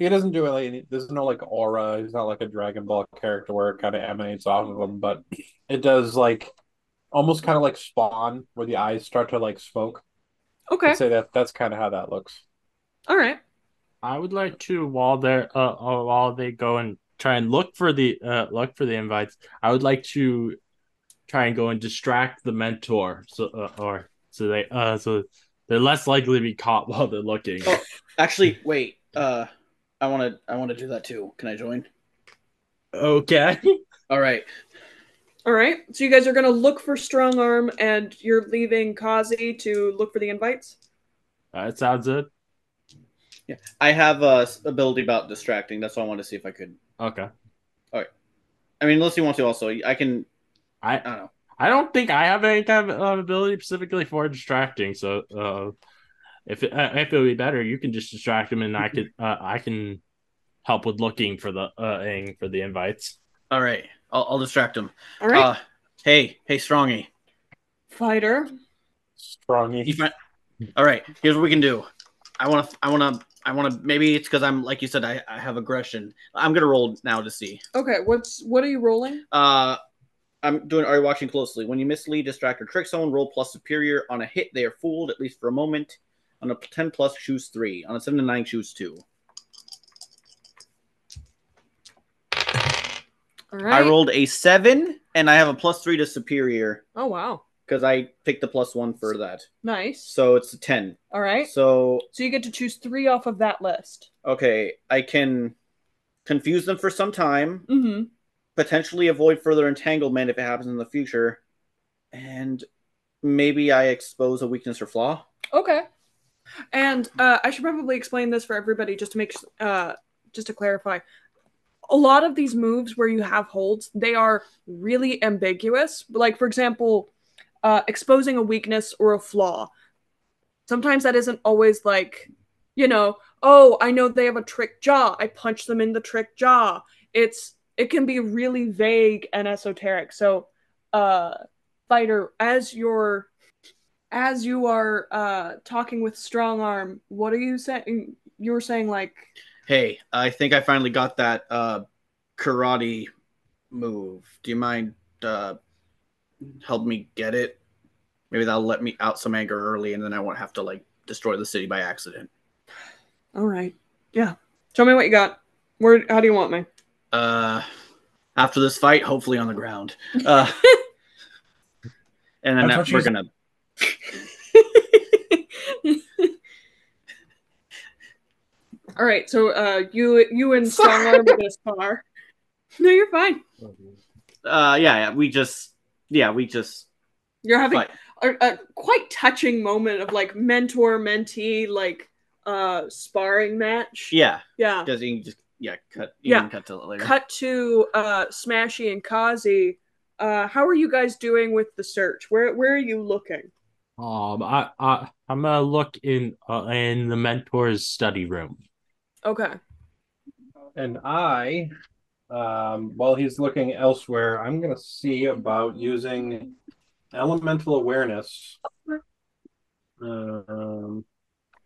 he doesn't do any. There's no like aura. He's not like a Dragon Ball character where it kind of emanates off of him, but it does like almost kind of like Spawn, where the eyes start to like smoke.
Okay.
I'd say that that's kind of how that looks.
All right.
I would like to while they're uh, uh, while they go and try and look for the uh look for the invites. I would like to try and go and distract the mentor so uh, or so they uh so they're less likely to be caught while they're looking.
Oh. Actually, wait. Uh, I want to. I want to do that too. Can I join?
Okay.
All right.
All right. So you guys are gonna look for strong arm, and you're leaving Kazi to look for the invites.
That sounds good. Yeah.
I have a ability about distracting. That's why I wanted to see if I could.
Okay. All right.
I mean, unless you want to, also, I can.
I
I don't know.
I don't think I have any kind of uh, ability specifically for distracting. So uh, if it, uh, if it would be better, you can just distract him, and I could uh, I can help with looking for the uh ing for the invites.
All right. I'll, I'll distract him.
All right.
Uh, hey, hey, Strongy.
Fighter.
Strongy.
You All right. Here's what we can do. I want to. I want to. I want to. Maybe it's because I'm like you said. I, I have aggression. I'm gonna roll now to see.
Okay. What's what are you rolling?
Uh, I'm doing. Are you watching closely? When you mislead, distract, or trick someone, roll plus superior. On a hit, they are fooled at least for a moment. On a ten plus, choose three. On a seven to nine, choose two.
All right.
I rolled a seven, and I have a plus three to superior
Oh wow.
because I picked the plus one for that.
Nice.
So it's a ten.
All right.
So
So you get to choose three off of that list.
okay, I can confuse them for some time.
Mm-hmm.
potentially avoid further entanglement if it happens in the future, and maybe I expose a weakness or flaw.
Okay. And uh, I should probably explain this for everybody just to make uh, just to clarify. A lot of these moves where you have holds, they are really ambiguous. Like for example, uh, exposing a weakness or a flaw. Sometimes that isn't always like, you know, oh, I know they have a trick jaw. I punch them in the trick jaw. It's it can be really vague and esoteric. So, uh, fighter, as you're as you are uh talking with strong arm, what are you saying? You were saying like,
Hey, I think I finally got that uh, karate move. Do you mind uh, help me get it? Maybe that'll let me out some anger early, and then I won't have to like destroy the city by accident.
all right, yeah, show me what you got. Where? How do you want me?
Uh, after this fight, hopefully on the ground. Uh, and then that, we're
she's-
gonna.
All right, so uh, you you and strong arm this far. No, you're fine.
Uh, yeah, yeah, we just, yeah, we just
You're having a, a quite touching moment of like mentor mentee like uh sparring match.
Yeah,
yeah.
Does you can just yeah cut. You
Yeah.
can cut to later.
Cut to uh Smashy and Kazi. Uh, how are you guys doing with the search? Where where are you looking?
Um, I, I, I'm gonna look in, uh, in the mentor's study room.
Okay.
And I, um, while he's looking elsewhere, I'm going to see about using elemental awareness. Um,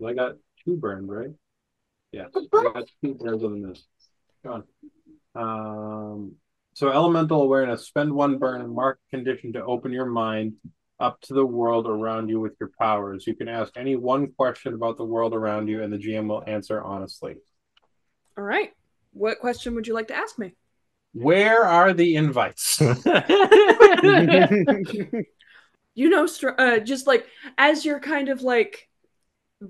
I got two burned, right? Yes, I got two burns on this. Go on. Um, so elemental awareness. Spend one burn and mark condition to open your mind up to the world around you with your powers. You can ask any one question about the world around you, and the GM will answer honestly.
All right. What question would you like to ask me?
Where are the invites?
you know uh, just like as you're kind of like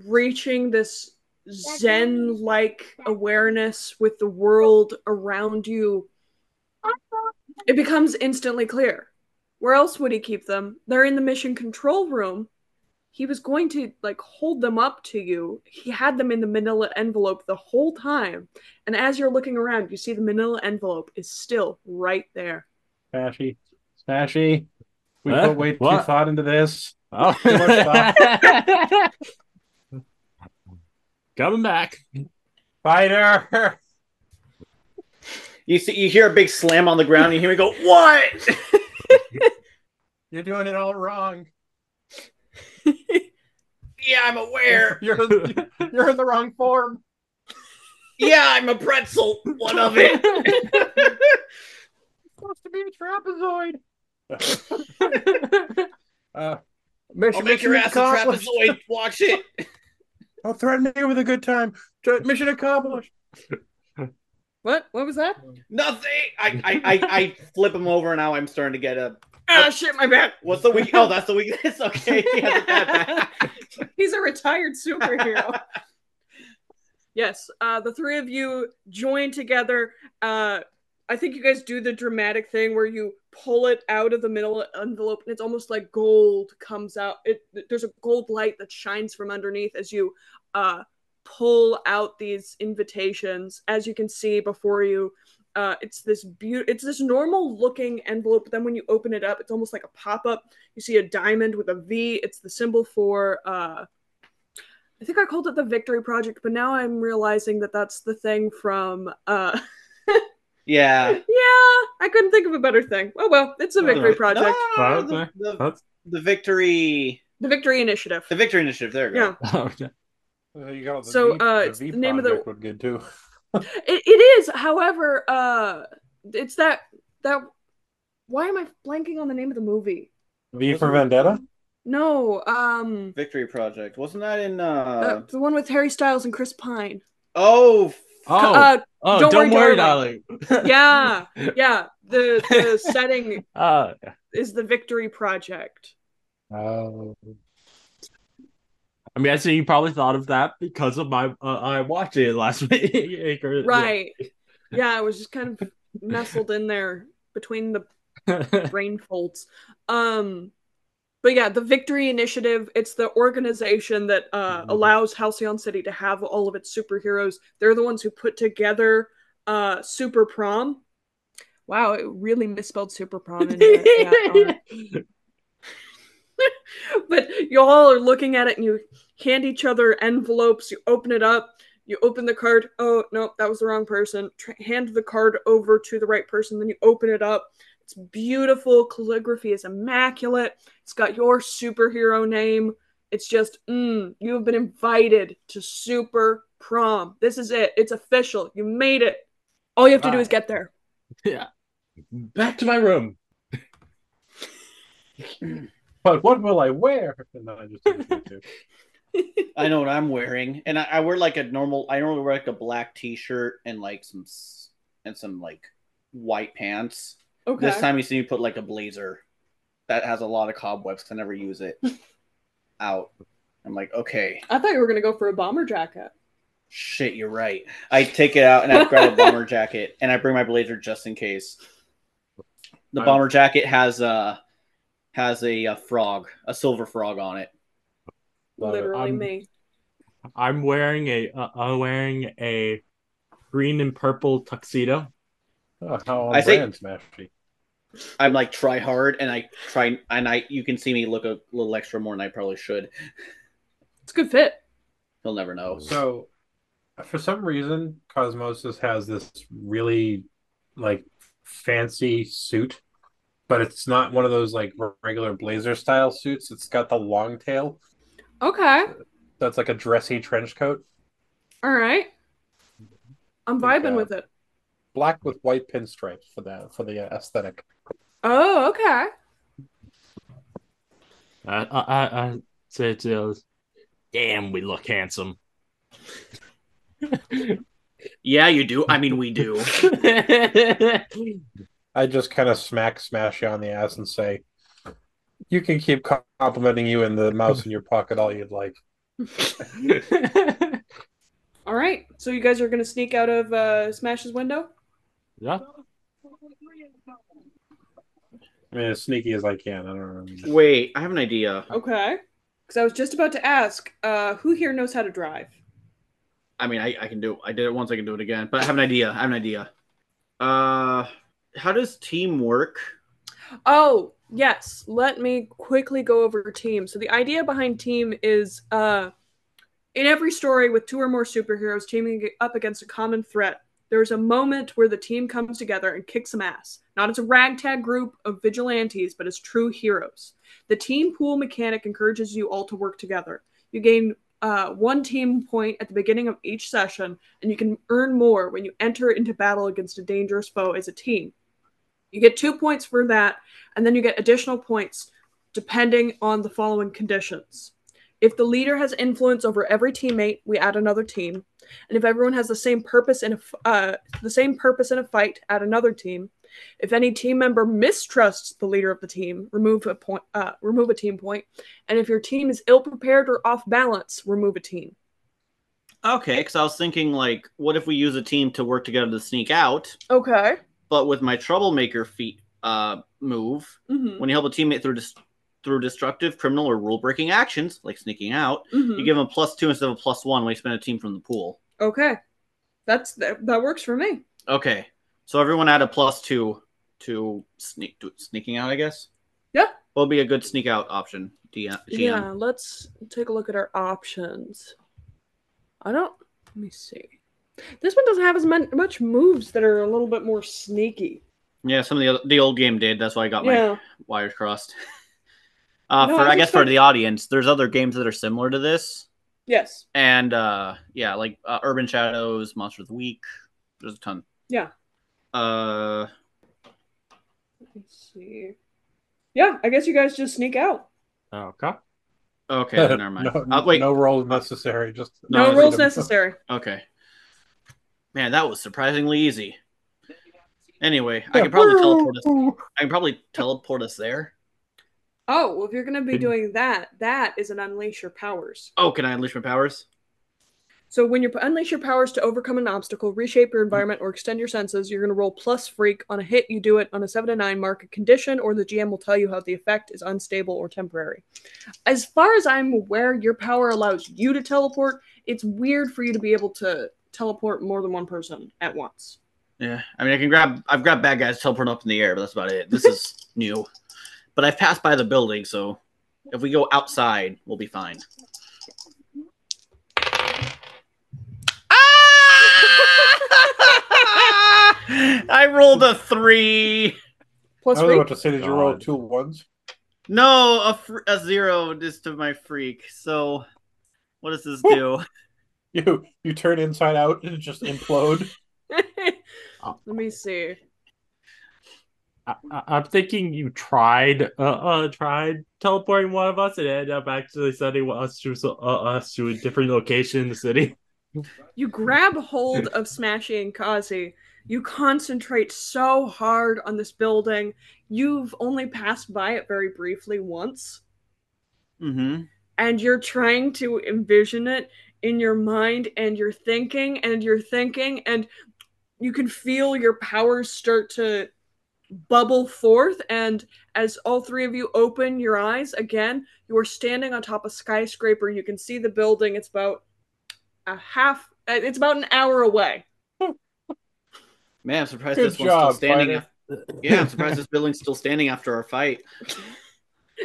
reaching this zen like awareness with the world around you it becomes instantly clear where else would he keep them they're in the mission control room he was going to like hold them up to you he had them in the manila envelope the whole time and as you're looking around you see the manila envelope is still right there
Smashy. Smashy. We
Huh?
put way too
What?
thought into this.
Oh.
Too thought.
Coming back.
Fighter!
You see, you hear a big slam on the ground, and you hear me go, "What?"
You're doing it all wrong.
yeah, I'm aware.
You're, you're in the wrong form.
Yeah, I'm a pretzel. One of it.
It's supposed to be a trapezoid. uh, mission,
I'll make your ass a
accomplished.
trapezoid. Watch it.
I'll threaten you with a good time. Mission accomplished.
What what was that
Nothing. I, I, I, I flip him over, and now I'm starting to get a.
ah shit my bad
What's the week? Oh, that's the week. weakness. Okay, he a.
He's a retired superhero. yes, uh, the three of you join together. Uh, I think you guys do the dramatic thing where you pull it out of the middle envelope, and it's almost like gold comes out. It there's a gold light that shines from underneath as you uh, pull out these invitations. As you can see before you, uh, it's this beautiful. It's this normal looking envelope, but then when you open it up, it's almost like a pop up. You see a diamond with a V. It's the symbol for. Uh, I think I called it the Victory Project, but now I'm realizing that that's the thing from. Uh,
Yeah.
yeah, I couldn't think of a better thing. Oh well, it's a Victory
No,
Project,
no, no, the, the, the victory.
the Victory Initiative.
The victory initiative. There we go.
Yeah,
Okay.
You got the
So,
v,
uh,
the
it's
V
the name of the-
project would good too.
it, it is. However, uh, it's that that. Why am I blanking on the name of the movie?
V for Vendetta.
No, um,
Victory project. Wasn't that in?
uh,
uh
the one with Harry Styles and Chris Pine.
Oh,
Oh,
Uh,
oh
don't
don't,
worry,
worry, darling.
yeah, yeah. The the setting
Uh,
is the Victory Project.
Oh.
I mean, I see you probably thought of that because of my. Uh, I watched it last week. or-
Right. Yeah, it was just kind of nestled in there between the brain folds. Um, but yeah, the Victory Initiative, it's the organization that uh,
Mhm.
allows Halcyon City to have all of its superheroes. They're the ones who put together uh, Super Prom. Wow, it really misspelled Super Prom. In there. Yeah, but you all are looking at it and you hand each other envelopes. You open it up. You open the card. Oh no, that was the wrong person. Tr- hand the card over to the right person. Then you open it up. It's beautiful. Calligraphy is immaculate. It's got your superhero name. It's just, mm, you have been invited to Super Prom. This is it. It's official. You made it. All you have to do is get there.
Yeah. Back to my room.
But what will I wear? And then I just do
I know what I'm wearing, and I, I wear like a normal. I normally wear like a black T-shirt and like some and some like white pants.
Okay.
This time you see me put like a blazer that has a lot of cobwebs 'cause I never use it out. I'm like, okay,
I thought you were gonna go for a bomber jacket.
shit, you're right. I take it out and I grab a bomber jacket and I bring my blazer just in case. The bomber jacket has a has a, uh frog, a silver frog on it.
Love.
Literally
I'm-
me.
I'm wearing a uh, I'm wearing a green and purple tuxedo.
Oh, how on
I think-
brand, Smashy.
I'm like try hard and I try and I you can see me look a little extra more than I probably should.
It's a good fit.
He'll never know.
So, for some reason, Cosmosis has this really like fancy suit, but it's not one of those like regular blazer style suits. It's got the long tail.
Okay.
That's like a dressy trench coat,
All right. I'm
Think,
vibing
uh,
with it.
black with white pinstripes for that for the uh, aesthetic.
Oh, okay.
I I I, I say to the others, "Damn, we look handsome."
Yeah, you do. I mean, we do.
I just kind of smack smash you on the ass and say, "You can keep complimenting you and the mouse in your pocket all you'd like."
All right. So you guys are gonna sneak out of uh, Smash's window?
yeah.
I mean, as sneaky as I can. I don't know.
Wait, I have an idea.
Okay. Because I was just about to ask, uh, who here knows how to drive?
I mean, I, I can do. I did it once. I can do it again. But I have an idea. I have an idea. Uh, how does team work?
Oh, yes. Let me quickly go over team. So the idea behind team is uh in every story with two or more superheroes teaming up against a common threat, there's a moment where the team comes together and kicks some ass. Not as a ragtag group of vigilantes, but as true heroes. The team pool mechanic encourages you all to work together. You gain uh, one team point at the beginning of each session, and you can earn more when you enter into battle against a dangerous foe as a team. You get two points for that, and then you get additional points depending on the following conditions. If the leader has influence over every teammate, we add another team, and if everyone has the same purpose in a uh, the same purpose in a fight, add another team. If any team member mistrusts the leader of the team, remove a point. Uh, remove a team point. point, and if your team is ill prepared or off balance, remove a team.
Okay, because I was thinking like, what if we use a team to work together to sneak out?
Okay.
But with my troublemaker feat uh move,
Mm-hmm.
when you help a teammate through dis- through destructive, criminal, or rule breaking actions like sneaking out,
Mm-hmm.
you give them a plus two instead of a plus one when you spend a team from the pool.
Okay. That's that, that works for me.
Okay, so everyone add a plus two to sneak to sneaking out. I guess.
Yeah.
What would be a good sneak out option? DM.
Yeah, let's take a look at our options. I don't. Let me see. This one doesn't have as mon- much moves that are a little bit more sneaky.
Yeah, some of the the old game did. That's why I got my
Yeah.
wires crossed. uh,
No,
for
I
I guess for the audience, there's other games that are similar to this,
Yes.
and uh, yeah, like uh, Urban Shadows, Monster of the Week. There's a ton.
Yeah.
Uh,
Let me see. Yeah, I guess you guys just sneak out.
Okay.
okay, never mind.
no,
uh, wait,
no rolls necessary. Just
No,
No,
it's
rules necessary.
okay. Man, that was surprisingly easy. Anyway, I can probably teleport us. I can probably teleport us there.
Oh, well, if you're going to be doing that, that is an unleash your powers.
Oh, can I unleash my powers?
So when you unleash your powers to overcome an obstacle, reshape your environment, or extend your senses, you're going to roll plus freak on a hit. You do it on a seven to nine mark a condition, or the GM will tell you how the effect is unstable or temporary. As far as I'm aware, your power allows you to teleport. It's weird for you to be able to teleport more than one person at once.
Yeah, I mean, I can grab. I've grabbed bad guys teleport up in the air, but that's about it. This is new, but I've passed by the building, so If we go outside, we'll be fine. Ah! I rolled a three.
Plus I
Plus
was
three.
about to say, did you roll two ones?
No, a, fr- a zero is to my freak. So, what does this do?
You you turn inside out and just implode.
Let me see.
I, I- I'm thinking you tried uh, uh tried teleporting one of us and ended up actually sending us to uh, us to a different location in the city.
You grab hold of Smashy and Kazi. You concentrate so hard on this building. You've only passed by it very briefly once,
Mm-hmm.
and you're trying to envision it in your mind, and you're thinking, and you're thinking, and you can feel your powers start to bubble forth. And as all three of you open your eyes again, you are standing on top of skyscraper. You can see the building. It's about a half, uh, it's about an hour away.
Man, I'm surprised
Good
this one's still standing.
fighter.
af- yeah, I'm surprised this building's still standing after our fight.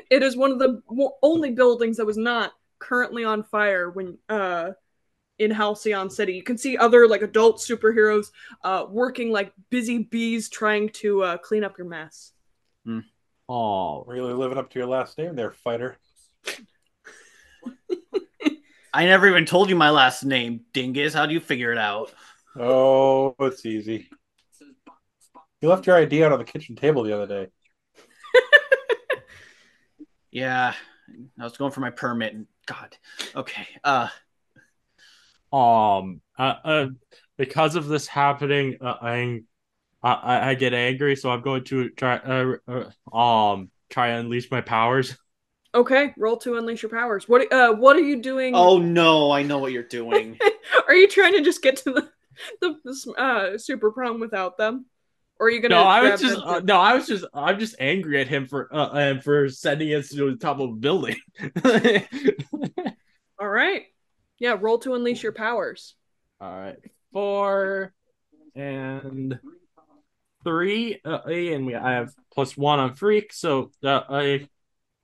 It is one of the only buildings that was not currently on fire when uh in Halcyon City. You can see other like adult superheroes uh working like busy bees trying to uh clean up your mess.
Oh,
Really living up to your last name there, fighter.
I never even told you my last name, Dingus. How do you figure it out?
Oh, it's easy. You left your ID out on the kitchen table the other day.
Yeah, I was going for my permit. And God, okay. Uh,
um, uh, uh, because of this happening, uh, I, I, I get angry, so I'm going to try, uh, uh, um, try and unleash my powers.
Okay, roll to unleash your powers. What uh what are you doing?
oh no, I know what you're doing.
Are you trying to just get to the the, the uh super prom without them? Or are you gonna
No, I was just, uh, no, I was just, I'm just angry at him for, uh, and for sending us to the top of a building.
All right. Yeah, roll to unleash your powers.
All right, four and three, uh, and we I have plus one on freak, so uh, I,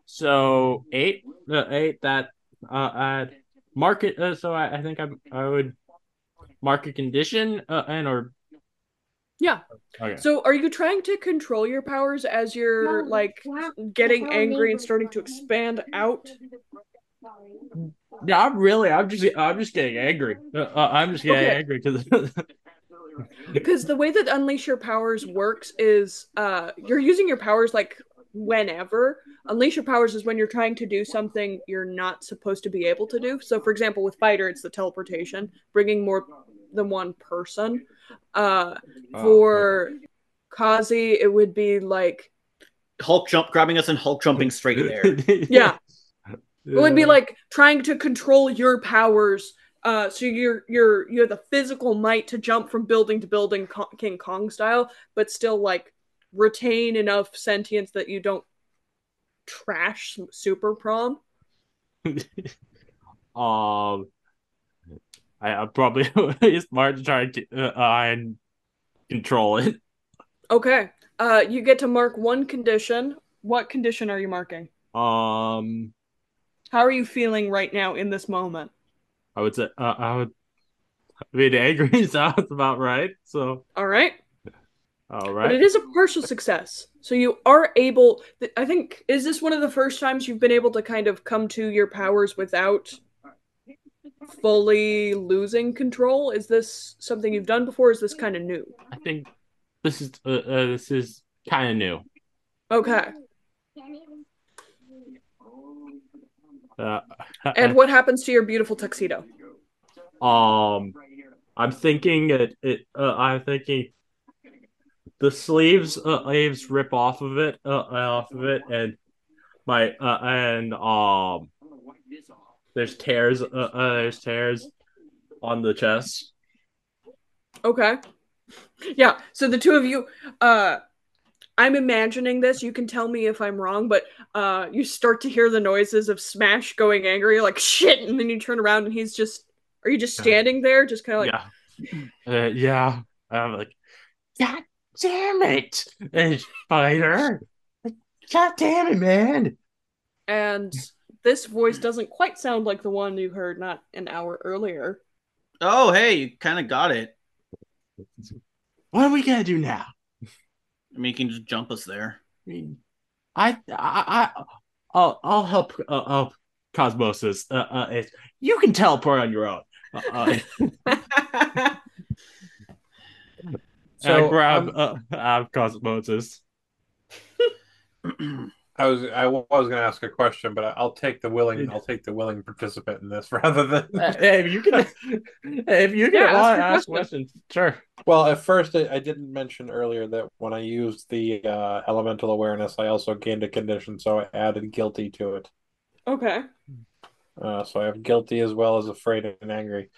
so eight, uh, eight that uh, I'd mark. Uh, so I, I think I I would mark a condition uh, and or
Yeah.
okay.
So are you trying to control your powers as you're like getting angry and starting to expand out?
Yeah, I'm really, I'm just, I'm just getting angry. Uh, uh, I'm just getting
Okay.
angry because
Because the way that unleash your powers works is uh you're using your powers like whenever. Unleash your powers is when you're trying to do something you're not supposed to be able to do. So for example, with fighter it's the teleportation, bringing more than one person. Uh for Kazi it would be like
Hulk jump, grabbing us and Hulk jumping straight there.
yeah, It would be like trying to control your powers. Uh, so you're you're you have the physical might to jump from building to building, Ko- King Kong style, but still like retain enough sentience that you don't trash Super Prom.
um, I, I'm probably it's smart to try and uh, uh, and control it.
Okay. Uh, you get to mark one condition. What condition are you marking?
Um,
How are you feeling right now in this moment?
I would say uh, I would. I mean, angry sounds about right. So,
All right.
All right.
But it is a partial success. So you are able. th- I think is this one of the first times you've been able to kind of come to your powers without fully losing control? Is this something you've done before? Or is this kind of new?
I think this is uh, uh, this is kind of new.
Okay.
Uh,
And what happens to your beautiful tuxedo?
um, I'm thinking it. it uh, I'm thinking the sleeves uh, sleeves rip off of it, uh, off of it, and my uh, and um, there's tears. Uh, uh, there's tears on the chest.
Okay. Yeah. So the two of you, uh, I'm imagining this. You can tell me if I'm wrong, but uh, you start to hear the noises of Smash going angry, You're like shit, and then you turn around and he's just. Are you just standing there, just kind of like?
yeah, uh, yeah. I'm like, God damn it, spider! God damn it, man!
And this voice doesn't quite sound like the one you heard not an hour earlier.
Oh, hey, you kind of got it.
What are we gonna do now?
I mean, you can just jump us there.
I mean, I, I, I I'll, I'll help. Uh, help Cosmosis. Uh, uh, if you can teleport on your own. Uh, uh, so I
So,
grab
um,
uh, uh, Cosmosis.
I was I was going to ask a question, but I'll take the willing I'll take the willing participant in this rather than.
Uh, if you can, if you can
Yeah, ask
want to
your
ask
question.
questions, sure.
Well, at first I, I didn't mention earlier that when I used the uh, elemental awareness, I also gained a condition, so I added guilty to it.
Okay.
Uh, so I have guilty as well as afraid and angry.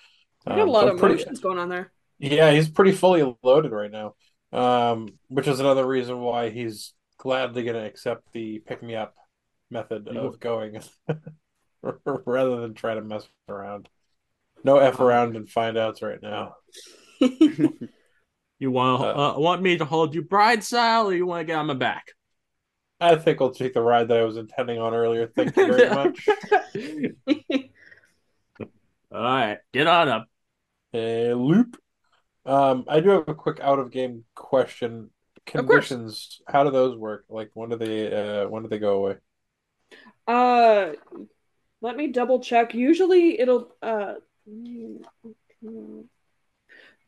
You got a
Um,
lot
so
of
pretty-
emotions going on there.
Yeah, he's pretty fully loaded right now. Um, which is another reason why he's gladly going to accept the pick me up method
You-
of going rather than try to mess around. No. F around and find outs right now.
You want
Uh,
uh, want me to hold you bride style, or you want to get on my back?
I think I'll take the ride that I was intending on earlier. Thank you very much.
All right, get on up.
A loop. Um, I do have a quick out of game question. Conditions, how do those work? Like when do they uh when do they go away?
Uh, let me double check. Usually it'll uh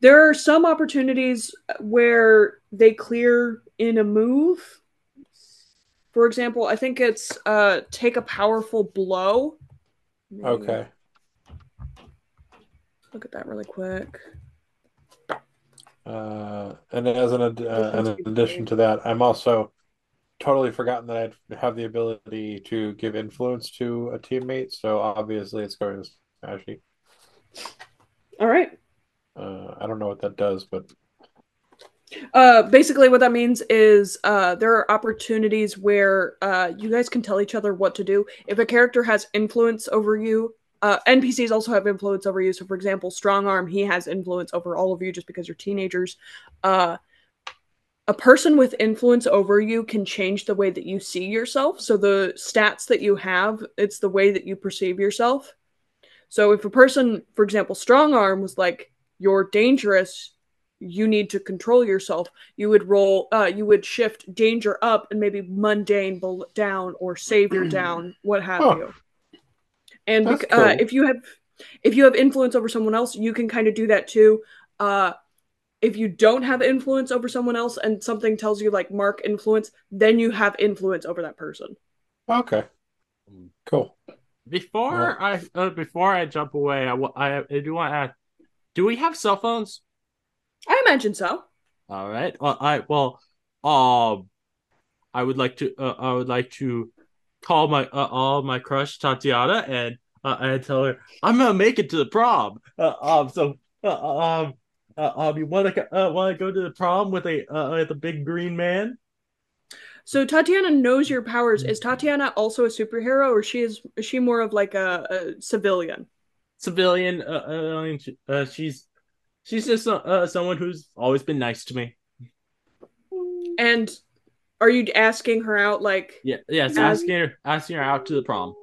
there are some opportunities where they clear in a move. For example, I think it's uh take a powerful blow.
Okay.
Look at that really quick.
Uh, and as an, uh, an addition to that, I'm also totally forgotten that I have the ability to give influence to a teammate. So obviously, it's going to Smashy.
All right.
Uh, I don't know what that does, but
Uh, basically, what that means is uh, there are opportunities where uh, you guys can tell each other what to do. If a character has influence over you, uh, NPCs also have influence over you. So, for example, Strong Arm, he has influence over all of you just because you're teenagers. Uh, a person with influence over you can change the way that you see yourself. So, the stats that you have, it's the way that you perceive yourself. So, if a person, for example, Strong Arm was like, you're dangerous, you need to control yourself you would roll uh you would shift danger up and maybe mundane down or savior down what have
Huh.
you and
That's
bec- uh, if you have if you have influence over someone else you can kind of do that too uh if you don't have influence over someone else and something tells you like mark influence then you have influence over that person
okay, cool.
Before I uh, before I jump away, I, wa- I, I do want to ask: Do we have cell phones?
i imagine so
All right. Well, I well, um, I would like to uh, I would like to call my uh, all my crush Tatiana and uh, and tell her I'm gonna make it to the prom. Uh, um, so uh, um, uh, um, you want to uh, want to go to the prom with a uh, with a big green man?
so tatiana knows your powers is tatiana also a superhero or she is, is she more of like a, a civilian
Civilian. Uh, uh, I mean, uh, she's she's just uh, uh, someone who's always been nice to me.
And are you asking her out? Like,
Yeah. Yes.
Um,
asking her asking her out to the prom.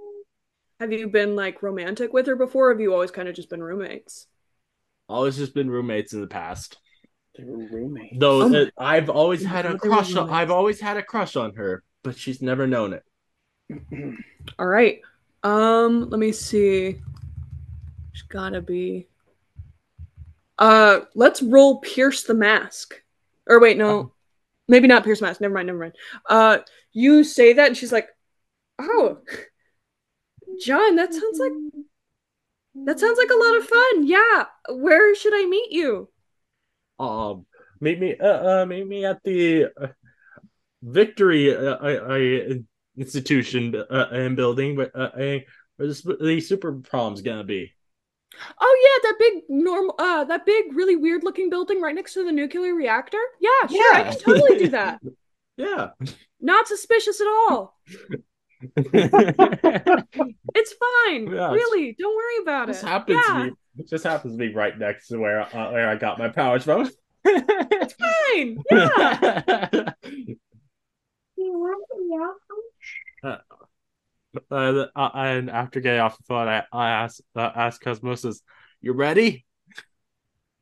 have you been like romantic with her before? Or have you always kind of just been roommates?
Always just been roommates in the past.
They were roommates.
Though
Oh.
I've always had a
thought they were
crush on. I've always had a crush on her, but she's never known it.
All right. Um, let me see. There's gotta be. Uh, let's roll Pierce the Mask. Or wait, no, maybe not Pierce Mask. Never mind. Never mind. Uh, you say that, and she's like, "Oh, John, that sounds like that sounds like a lot of fun. Yeah, where should I meet you?"
Um meet me uh, uh meet me at the uh, Victory uh, uh, uh, institution uh, and building but uh, uh, where the, the super prom's gonna be.
Oh yeah, that big normal uh that big really weird looking building right next to the nuclear reactor? Yeah, sure, I
Yeah.
can totally do that.
Yeah.
Not suspicious at all. It's fine.
Yeah, it's-
really, don't worry about it.
happens
yeah,
to be it just happens to be right next to where uh, where I got my powers from.
It's fine. Yeah.
Uh, uh, and after getting off the phone, I, I asked uh, asked Cosmosis, "You ready?"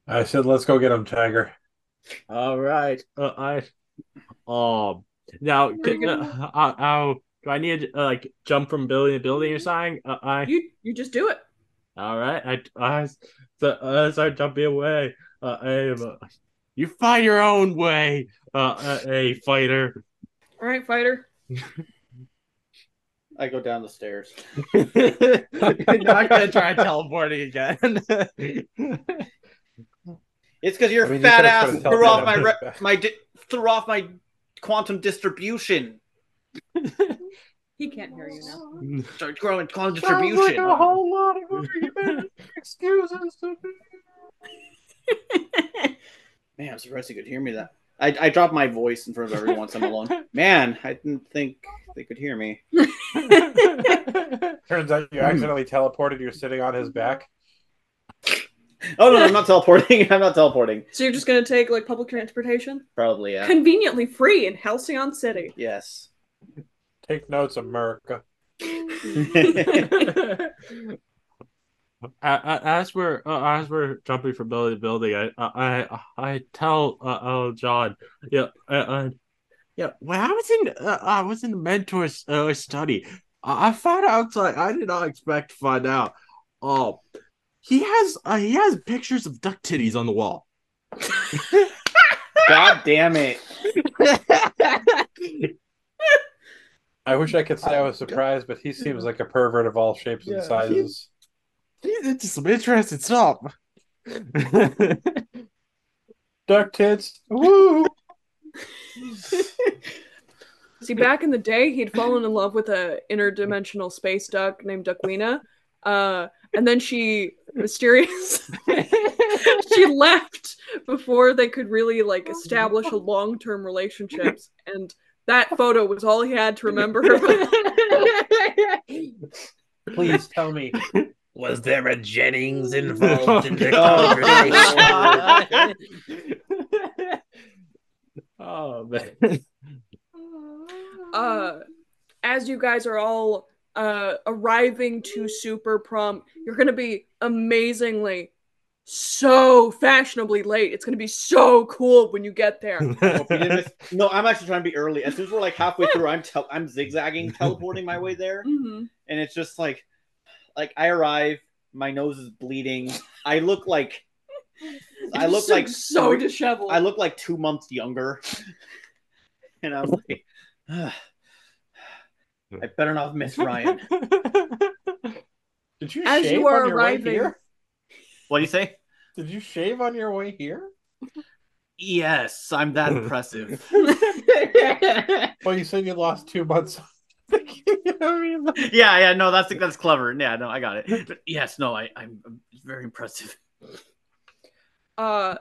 I said, let's go get him, Tiger.
All right. Uh, I um now
Are you
uh, uh, uh, do I need to uh, like jump from building to building or something? Uh, I
You you just do it.
all right. I I so uh, as I jumping away, uh, I am. Uh, you find your own way, uh, uh, a fighter.
All right, fighter.
I go down the stairs.
You're not gonna try teleporting again.
It's because your
I mean,
fat
could've
ass
put
threw off my re- my di- threw off my quantum distribution.
He can't hear you now.
Started growing quantum
Sounds like
distribution.
a whole lot of argument. excuses. to be-
Man, I'm surprised you could hear me. That I I dropped my voice in front of everyone once I'm alone. Man, I didn't think they could hear me.
Turns out you accidentally teleported. You're sitting on his back.
Oh no, I'm not teleporting. I'm not teleporting.
So you're just gonna take like public transportation,
Probably yeah.
conveniently free in Halcyon City.
Yes.
Take notes, America.
A- a- as we're uh, as we're jumping from building to building, I I I tell uh, uh John, yeah, uh, uh, yeah. When I was in uh, I was in the mentor's uh, study, I I found out like I did not expect to find out. Oh, he has uh, he has pictures of duck titties on the wall.
God damn it.
I wish I could say I was surprised, but he seems like a pervert of all shapes and
Yeah,
sizes.
He's into some interesting stuff.
Duck tits. Woo!
See, back in the day, he'd fallen in love with a interdimensional space duck named Duckwina. Uh, and then she mysterious she left before they could really like establish a long-term relationships and that photo was all he had to remember her.
Please tell me.
Was there a Jennings involved in the
Oh,
conversation?
oh man.
uh as you guys are all uh arriving to super prom you're gonna be amazingly so fashionably late it's gonna be so cool when you get there
Hope you didn't miss- no, I'm actually trying to be early. As soon as we're like halfway through, I'm tel- I'm zigzagging, teleporting my way there,
Mhm.
and it's just like, like I arrive, my nose is bleeding. I look like, I look
so-
like
so
three-
disheveled
I look like two months younger, and I'm like, "Ugh. I better not miss Ryan.
Did you
As
shave
you are
on your
arriving-
way here?
What do you say?
Did you shave on your way here?
Yes, I'm that impressive.
Well, you said you lost two months. I mean,
yeah, yeah, no, that's that's clever. Yeah, no, I got it. But yes, no, I, I'm very impressive.
uh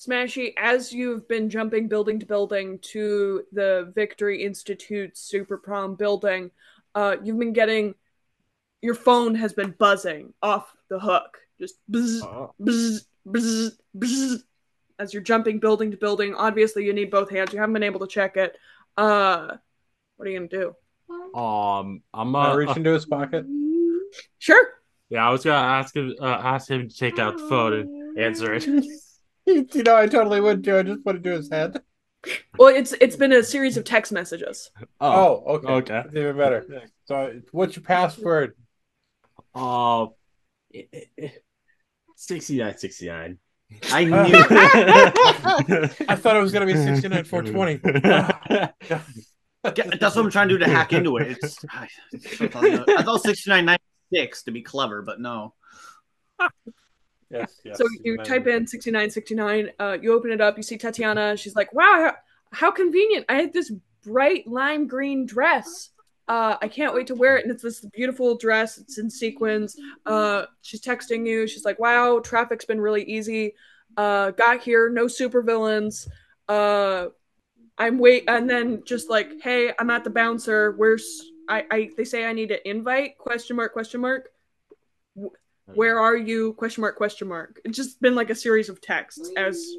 Smashy, as you've been jumping building to building to the Victory Institute Super Prom building, uh, you've been getting your phone has been buzzing off the hook. Just buzz,
Oh.
buzz, buzz, buzz, as you're jumping building to building. Obviously, you need both hands. You haven't been able to check it. Uh, what are you gonna do?
Um, I'm
I
uh,
reach into his pocket.
Sure.
yeah, I was gonna ask him, uh, ask him to take out the phone and answer it.
you know, I totally would do. I just put it to his head.
Well, it's it's been a series of text messages.
Oh, okay.
okay.
That's even better. So, what's your password?
Um, sixty-nine, sixty-nine.
I knew.
I thought it was gonna be sixty nine four twenty.
Yeah, that's what I'm trying to do to hack into it. It's, I, I thought 6996 to be clever, but no.
Yes, yes.
So you type in 6969, uh, you open it up, you see Tatiana, she's like, wow, how, how convenient. I had this bright lime green dress. Uh, I can't wait to wear it. And it's this beautiful dress, it's in sequins. Uh, she's texting you, she's like, wow, traffic's been really easy. Uh, got here, no supervillains. Uh, I'm wait, and then just like, hey, I'm at the bouncer. Where's I? I they say I need an invite? Question mark? Question mark? where are you question mark question mark it's just been like a series of texts as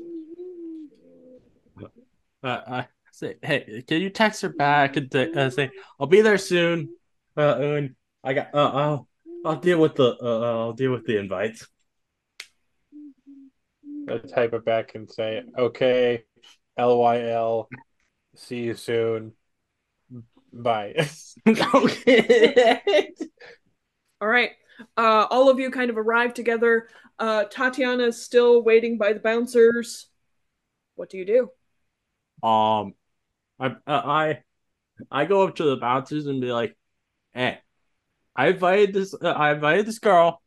Uh, I say, hey, can you text her back and t- uh, say, I'll be there soon. Uh, and I got. Uh, I'll. I'll deal with the. Uh, I'll deal with the invites.
I type it back and say, okay, LYL, see you soon. Bye.
All right. Uh, all of you kind of arrive together. Uh, Tatiana is still waiting by the bouncers. What do you do?
Um, I, uh, I, I go up to the bouncers and be like, "Hey, I invited this. Uh, I invited this girl.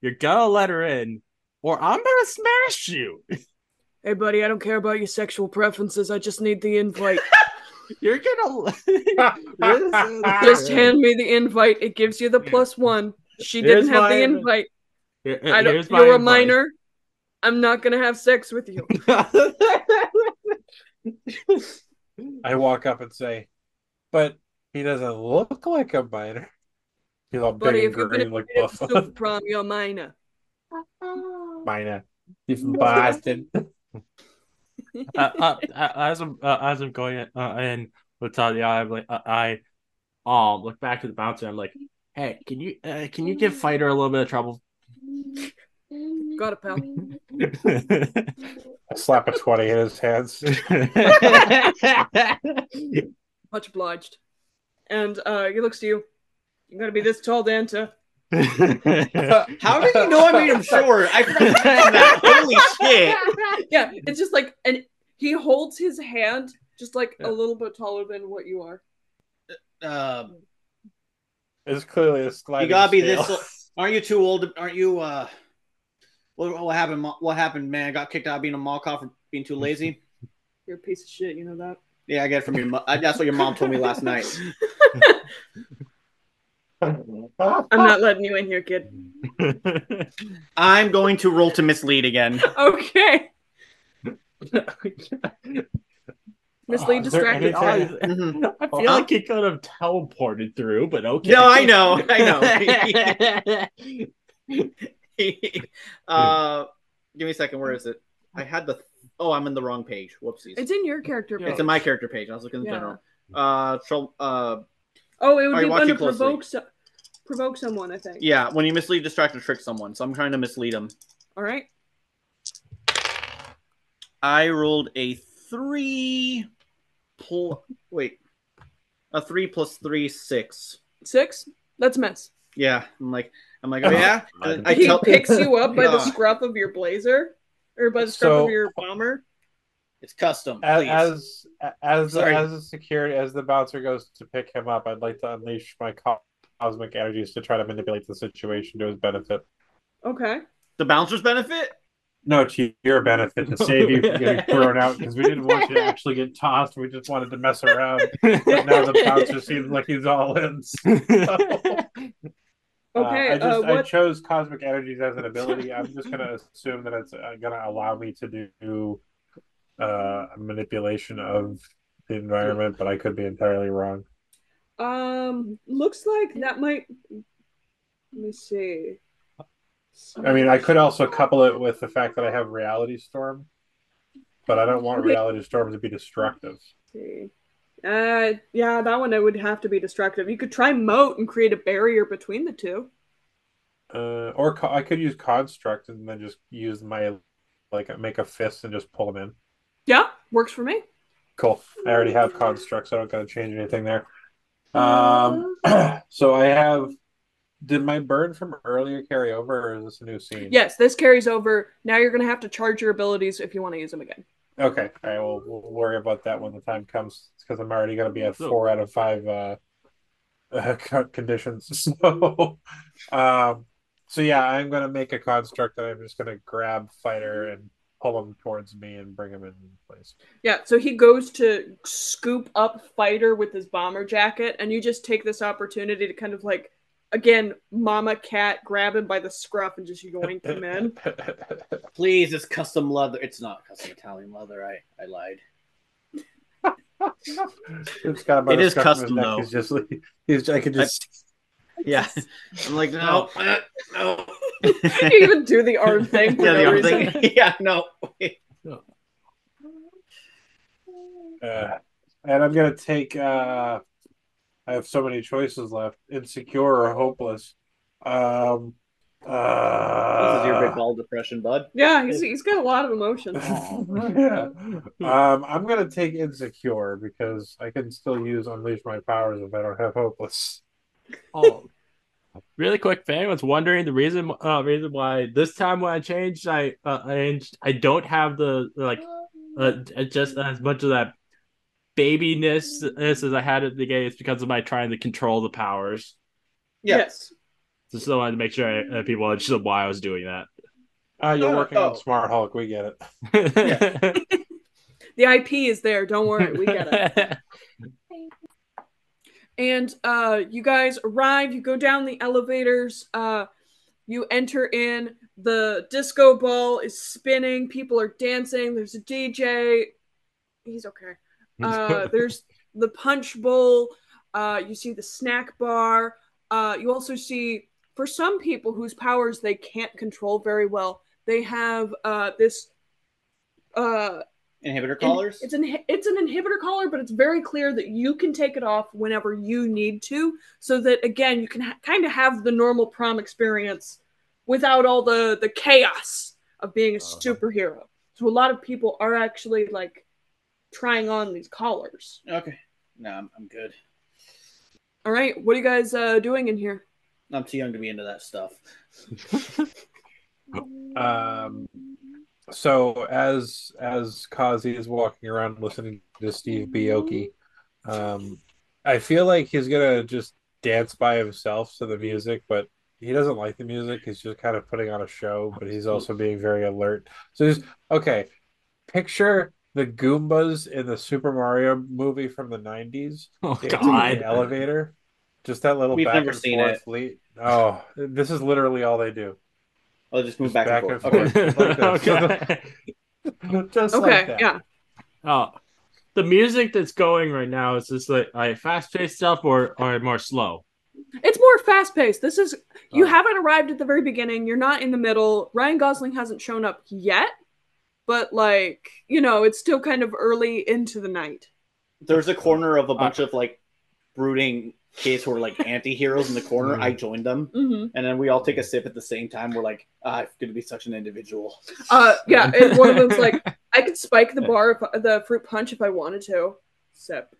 You're gonna let her in, or I'm gonna smash you.
Hey, buddy, I don't care about your sexual preferences. I just need the invite.
You're gonna
just hand me the invite. It gives you the plus one. She
Here's
didn't have the invite.
Here-
I don't, you're a
advice.
minor. I'm not gonna have sex with you.
I walk up and say, but he doesn't look like a minor. He's all
Buddy,
big
if
and
you've been
green like
invited to
Buffalo.
Prom, you're a minor.
Minor. He's from Boston.
Uh, uh, uh, as I'm uh, as I'm going in, uh, with Talia, I'm like uh, I um look back to the bouncer. I'm like, hey, can you uh, can you give fighter a little bit of trouble?
Got it, pal.
I slap a 20 in his hands.
Much obliged. And uh, he looks to you. You're gonna be this tall, Danta.
How did you know I made him short? I forgot that. Holy shit!
Yeah, it's just like, and he holds his hand just like
Yeah.
a little bit taller than what you are.
Um,
It's clearly a sliding
you gotta be
scale.
this. Aren't you too old? Aren't you? uh What, what happened? What happened, man? I got kicked out of being a mall cop for being too lazy.
You're a piece of shit, you know that?
Yeah, I get it from your. Mo- uh, that's what your mom told me last night.
I'm not letting you in here, kid.
I'm going to roll to mislead again.
Okay. Mislead,
is there
distracted.
anything-
Mhm.
I feel like he could have teleported through, but okay.
No, I know, I know. uh, give me a second. Where is it? I had the. Oh, I'm in the wrong page. Whoopsies.
It's in your character.
page.
It's in my character page. I was looking in
Yeah.
general. Uh, so, uh,
Oh, it would be
watching
under
closely?
provoke, so- provoke someone, I think.
yeah, when you mislead, distract, or trick someone. So I'm trying to mislead them.
All right.
I rolled a three. Pl- wait, a three plus three, six.
Six. Let's miss.
Yeah, I'm like, I'm like, oh yeah. And I
he
tell-
picks you up by the scruff of your blazer, or by the scruff
So-
of your bomber.
It's custom.
As
Please.
as as,
Sorry.
as the security as the bouncer goes to pick him up, I'd like to unleash my cosmic energies to try to manipulate the situation to his benefit.
Okay.
the bouncer's benefit.
No, to your benefit to save you from getting thrown out because we didn't want you to actually get tossed. We just wanted to mess around. But now the bouncer seems like he's all in. So, uh,
Okay.
I
Uh,
just I chose cosmic energies as an ability. I'm just gonna assume that it's uh, gonna allow me to do uh, manipulation of the environment, but I could be entirely wrong.
Um, looks like that might. Let me see.
I mean, I could also couple it with the fact that I have reality storm, but I don't want reality storm to be destructive.
Uh, yeah, that one it would have to be destructive. You could try moat and create a barrier between the two.
Uh, or co- I could use construct and then just use my like make a fist and just pull them in.
Yeah, works for me.
Cool. I already have construct, so I don't gotta change anything there. Um, so I have. Did my burn from earlier carry over, or is this a new scene?
Yes, this carries over. Now you're gonna have to charge your abilities if you want to use them again.
Okay. All right. Well, we'll worry about that when the time comes, because I'm already gonna be at four out of five uh, uh conditions. So, um, so yeah, I'm gonna make a construct, and I'm just gonna grab fighter and pull him towards me and bring him in place.
Yeah, so he goes to scoop up Fighter with his bomber jacket, and you just take this opportunity to kind of like, again, mama cat grab him by the scruff and just yoink him in.
Please, it's custom leather. It's not custom Italian leather. I, I lied.
it's got about
It
a
is
scuff on his
custom,
neck.
though.
He's just he's. I could just.
Yeah. I'm like, no, uh, no.
you even do the arm thing for
yeah, the
no
other
reason.
thing. yeah, no.
Uh, and I'm gonna take. Uh, I I have so many choices left: insecure or hopeless. Um, uh,
this is your big ball depression, bud.
Yeah, he's, he's got a lot of emotions.
yeah. Um, I'm gonna take insecure because I can still use unleash my powers if I don't have hopeless.
Oh, really quick. If anyone's wondering, the reason uh, reason why this time when I changed, I uh, I changed, I don't have the like uh, just as much of that babiness as I had at the beginning. It's because of my trying to control the powers.
Yes.
Just so I wanted to make sure I, uh, people understood why I was doing that.
Uh, you're
Oh,
working on
oh.
Smart Hulk. We get it.
The IP is there. Don't worry. We get it. And uh, you guys arrive. You go down the elevators. Uh, you enter in. The disco ball is spinning. People are dancing. There's a DJ. He's okay. Uh, there's the punch bowl. Uh, you see the snack bar. Uh, you also see, for some people whose powers they can't control very well, they have uh, this. Uh,
Inhibitor
in- It's an it's an inhibitor collar, but it's very clear that you can take it off whenever you need to, so that again you can ha- kind of have the normal prom experience without all the the chaos of being a
Uh-huh.
superhero. So a lot of people are actually like trying on these collars.
Okay. No, I'm, I'm good.
All right, what are you guys uh, doing in here?
I'm too young to be into that stuff.
Um, so as as Kazi is walking around listening to Steve Aoki, um, I feel like he's gonna just dance by himself to the music, but he doesn't like the music. He's just kind of putting on a show, but he's also being very alert. So he's okay. Picture the Goombas in the Super Mario movie from the '90s.
oh
dancing in
God!
the elevator. Just that little
We've
back
never
and
seen
forth
it.
lead. Oh, this is literally all they do.
I'll just move
Just
back,
back
and forth.
and
Okay.
like
okay.
Just
Okay,
like that.
yeah.
Oh, the music that's going right now is this like, like fast paced stuff or or more slow?
It's more fast paced. This is you
Oh.
haven't arrived at the very beginning. You're not in the middle. Ryan Gosling hasn't shown up yet, but like you know, it's still kind of early into the night.
There's a corner of a bunch of like brooding kids who are like anti-heroes in the corner. I joined them,
hmm
and then we all take a sip at the same time. We're like, ah, I'm gonna be such an individual.
Uh, yeah, and one of them's like, I could spike the bar, if, the fruit punch if I wanted to. Sip,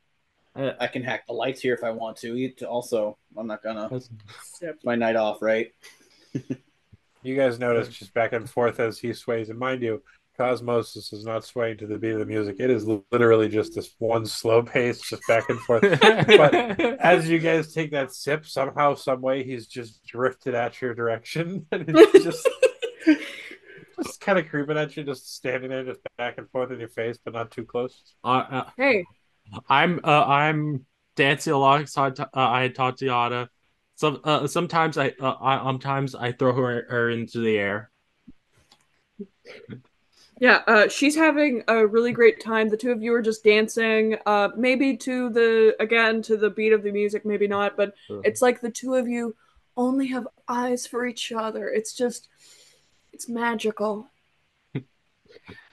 I can hack the lights here if I want to. It- Also, I'm not gonna.
sip.
My night off, right?
You guys notice just back and forth as he sways, and mind you, Cosmosis is not swaying to the beat of the music. It is literally just this one slow pace, just back and forth. But as you guys take that sip, somehow, some way, he's just drifted at your direction, and it's just just kind of creeping at you, just standing there, just back and forth in your face, but not too close.
uh, uh,
Hey,
I'm uh, I'm dancing alongside uh, I Tatiana. Some uh, sometimes I uh, I sometimes I throw her, her into the air.
Yeah, uh, she's having a really great time. The two of you are just dancing, uh, maybe to the again to the beat of the music, maybe not, but it's like the two of you only have eyes for each other. It's just, it's magical.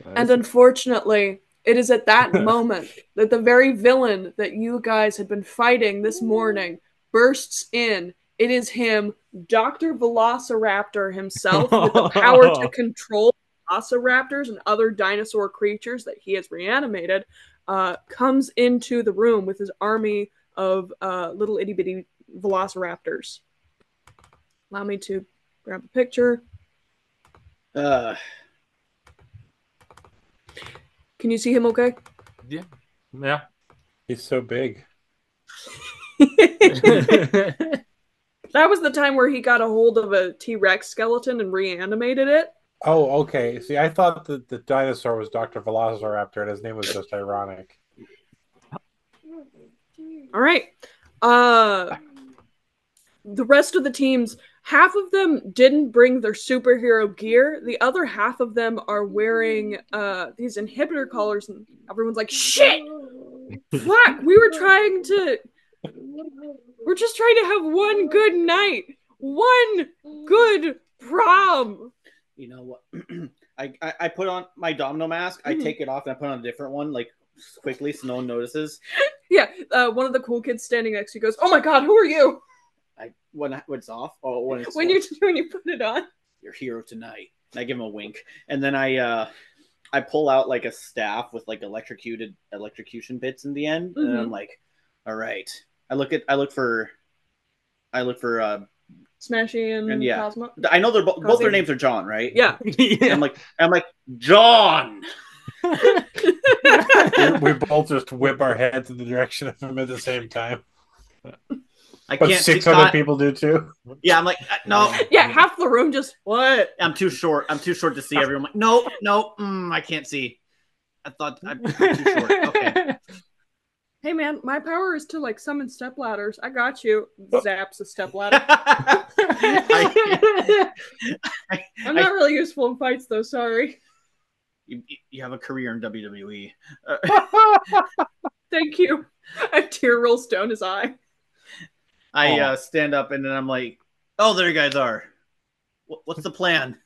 And unfortunately, it is at that moment that the very villain that you guys had been fighting this morning bursts in. It is him, Dr. Velociraptor himself, with the power to control velociraptors and other dinosaur creatures that he has reanimated, uh, comes into the room with his army of uh, little itty bitty velociraptors. Allow me to grab a picture.
Uh,
Can you see him okay?
Yeah.
He's so big.
that was the time where he got a hold of a T Rex skeleton and reanimated it.
Oh, okay. See, I thought that the dinosaur was Dr. Velociraptor, and his name was just ironic.
All right. Uh the rest of the teams, half of them didn't bring their superhero gear. The other half of them are wearing uh these inhibitor collars and everyone's like, "Shit! Fuck, we were trying to We're just trying to have one good night. One good prom."
You know what? I, I I put on my domino mask. I
Mhm.
take it off and I put on a different one, like quickly, so no one notices.
Yeah, uh, one of the cool kids standing next to you goes, "Oh my god, who are you?"
I when I- when it's off. Oh, when it's
When you when you put it on.
your hero tonight. And I give him a wink, and then I uh I pull out like a staff with like electrocuted electrocution bits in the end, and I'm
Mhm.
like, all right. I look at I look for I look for uh
Smashy and,
And yeah.
Cosmo.
I know they're bo- both their names are John, right?
Yeah.
And I'm like I'm like John.
we, we both just whip our heads in the direction of him at the same time.
I
But
can't
six other
God-
people do too.
Yeah, I'm like uh, no.
Yeah, half the room just what?
I'm too short. I'm too short to see everyone. I'm like, no, no, mm, I can't see. I thought I'm too short. Okay.
Hey man, my power is to like summon step ladders. I got you. Zaps a step ladder.
I-
I'm not really useful in fights though. Sorry.
you, you have a career in WWE. Uh,
Thank you. A tear rolls down his eye.
I
Aw.
uh, stand up and then I'm like, "Oh, there you guys are. Wh- What's the plan?"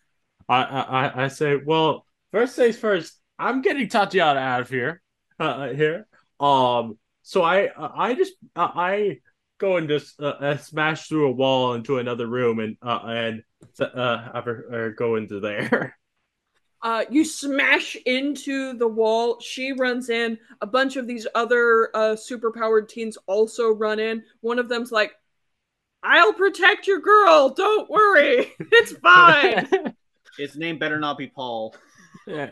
I, I I say, well, first things first. I'm getting Tatiana out of here. Uh, here. Um. So I I just uh, I go and just uh, uh, smash through a wall into another room and uh and uh have her, uh, go into there.
Uh, you smash into the wall. She runs in. A bunch of these other uh, superpowered teens also run in. One of them's like, "I'll protect your girl. Don't worry, it's fine."
Its name better not be Paul.
Yeah.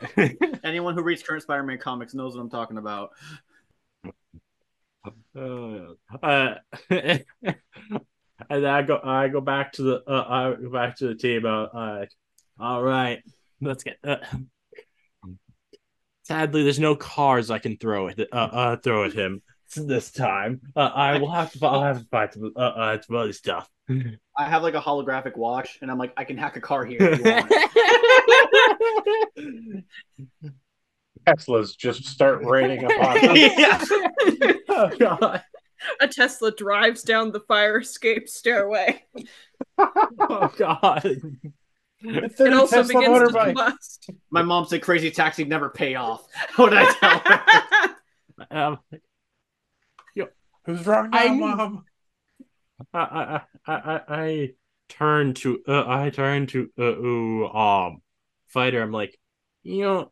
Anyone who reads current Spider-Man comics knows what I'm talking about.
Uh, and then I go I go back to the uh, I go back to the team. Uh, all right, let's get. Uh, sadly, there's no cars I can throw at uh, uh throw at him this time. Uh, I will have to I'll have to fight some uh, uh some other stuff.
I have like a holographic watch, and I'm like, I can hack a car here if you want.
Teslas just start raining upon us.
yeah.
oh god!
A Tesla drives down the fire escape stairway.
Oh god!
It's
It also
Tesla
begins to
motorbike.
combust.
My mom said crazy taxi never pay off. What did I tell her?
Um,
Who's wrong now,
I-
mom?
I I I I, I turn to uh, I turn to uh, ooh, um fighter. I'm like, you know,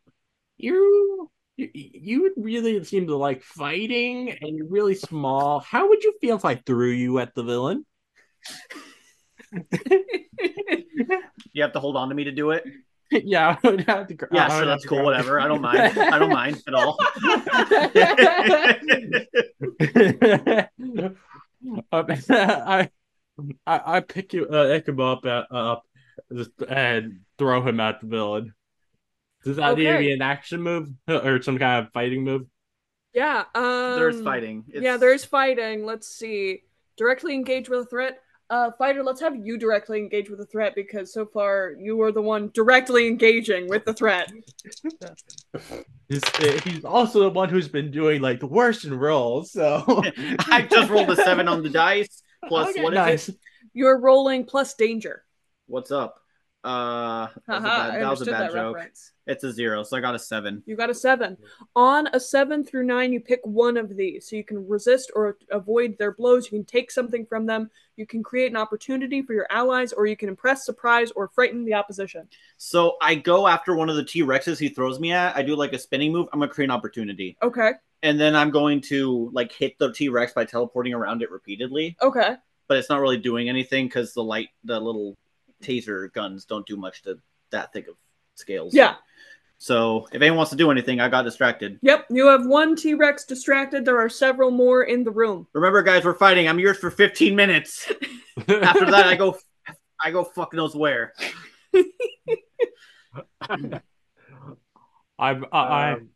you you you really seem to like fighting, and you're really small. How would you feel if I threw you at the villain?
You have to hold on to me to do it.
yeah, I would have to.
Yeah,
would
sure, that's cool. Whatever. I don't mind. I don't mind at all.
Um, I, I I pick you uh, pick him up uh, up and throw him at the villain. Does that need to be an action move or some kind of fighting move?
yeah. Um,
There's fighting. It's-
Yeah, there's fighting. Let's see. Directly engage with a threat. Uh, fighter, let's have you directly engage with a threat because so far you are the one directly engaging with the threat.
He's, uh, he's also the one who's been doing like the worst in rolls. So
I just rolled a seven on the dice. Plus,
Okay,
what is
nice.
it?
You're rolling plus danger.
What's up? Uh, that was a bad, that was a bad joke.
reference.
It's a zero, so I got a seven.
You got a seven. On a seven through nine, you pick one of these. So you can resist or avoid their blows. You can take something from them. You can create an opportunity for your allies, or you can impress, surprise, or frighten the opposition.
So I go after one of the T Rexes he throws me at. I do like a spinning move. I'm gonna create an opportunity,
Okay.
and then I'm going to like hit the T Rex by teleporting around it repeatedly.
Okay.
But it's not really doing anything because the light, the little taser guns don't do much to that thick of scales.
Yeah.
So if anyone wants to do anything, I got distracted.
Yep. You have one T Rex distracted. There are several more in the room.
Remember, guys, we're fighting. I'm yours for 15 minutes. After that, I go, I go, fuck knows where.
I'm. I
Um,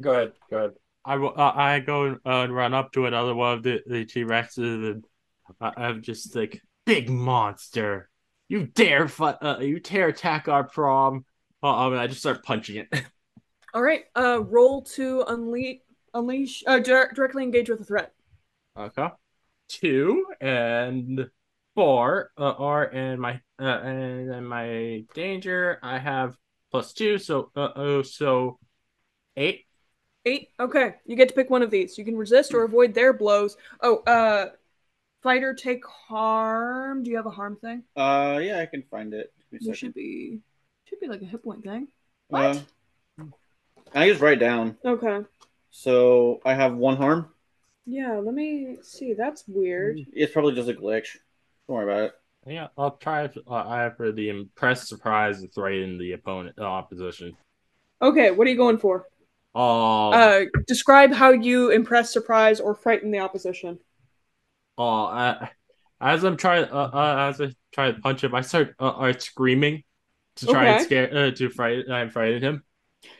go ahead. Go ahead.
I uh, I go uh, and run up to another one of the, the T Rexes and I, I'm just like, big monster, you dare fu- uh, you dare attack our prom? Uh, and I just start punching it.
All right. Uh, roll to unleash, unleash, uh, dir- directly engage with a threat.
okay, two and four uh, are in my uh, and then my danger. I have plus two, so uh oh, so eight.
Eight. Okay, you get to pick one of these. You can resist or avoid their blows. Oh, uh, fighter take harm. Do you have a harm thing?
Uh, yeah, I can find it. Give
There should be should be like a hit point thing.
Uh, I just write down.
Okay.
So I have one harm.
Yeah, let me see. That's weird.
It's probably just a glitch. Don't worry about it.
Yeah, I'll try. it. Uh, I have for the impress, surprise, and threaten the opponent, uh, opposition.
Okay, what are you going for?
Um,
Uh, describe how you impress, surprise, or frighten the opposition.
Uh, I, as I'm trying, uh, uh, as I try to punch him, I start, uh, uh screaming to try and scare, uh, to frighten, uh, frighten him.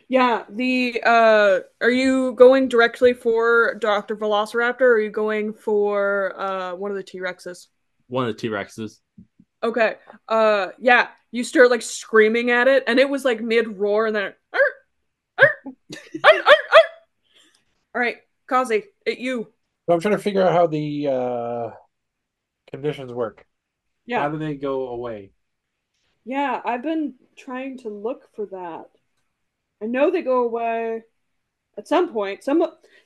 Yeah, the uh are you going directly for Dr. Velociraptor or are you going for uh one of the T-Rexes?
One of the T Rexes.
Okay. Uh yeah, you start like screaming at it and it was like mid roar and then "Arr! Arr! Arr! Arr! Arr!" All right, Kazi, it you.
So I'm trying to figure out how the uh, conditions work.
Yeah.
How do they go away?
Yeah, I've been trying to look for that. I know they go away at some point. Some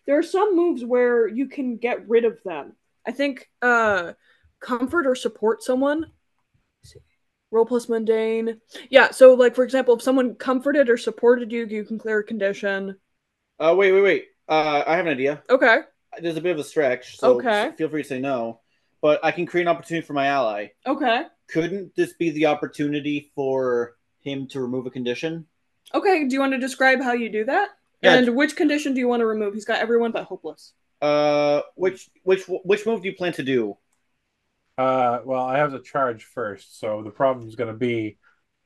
there are some moves where you can get rid of them. I think uh comfort or support someone. Roll plus mundane. Yeah, so like for example, if someone comforted or supported you, you can clear a condition.
Uh, wait, wait, wait. Uh, I have an idea.
Okay.
There's a bit of a stretch, so
Okay.
feel free to say no. But I can create an opportunity for my ally.
Okay.
Couldn't this be the opportunity for him to remove a condition?
Okay, do you want to describe how you do that?
Yeah.
And which condition do you want to remove? He's got everyone but hopeless.
Uh, which which which move do you plan to do?
Uh, well, I have to charge first, so the problem is going to be,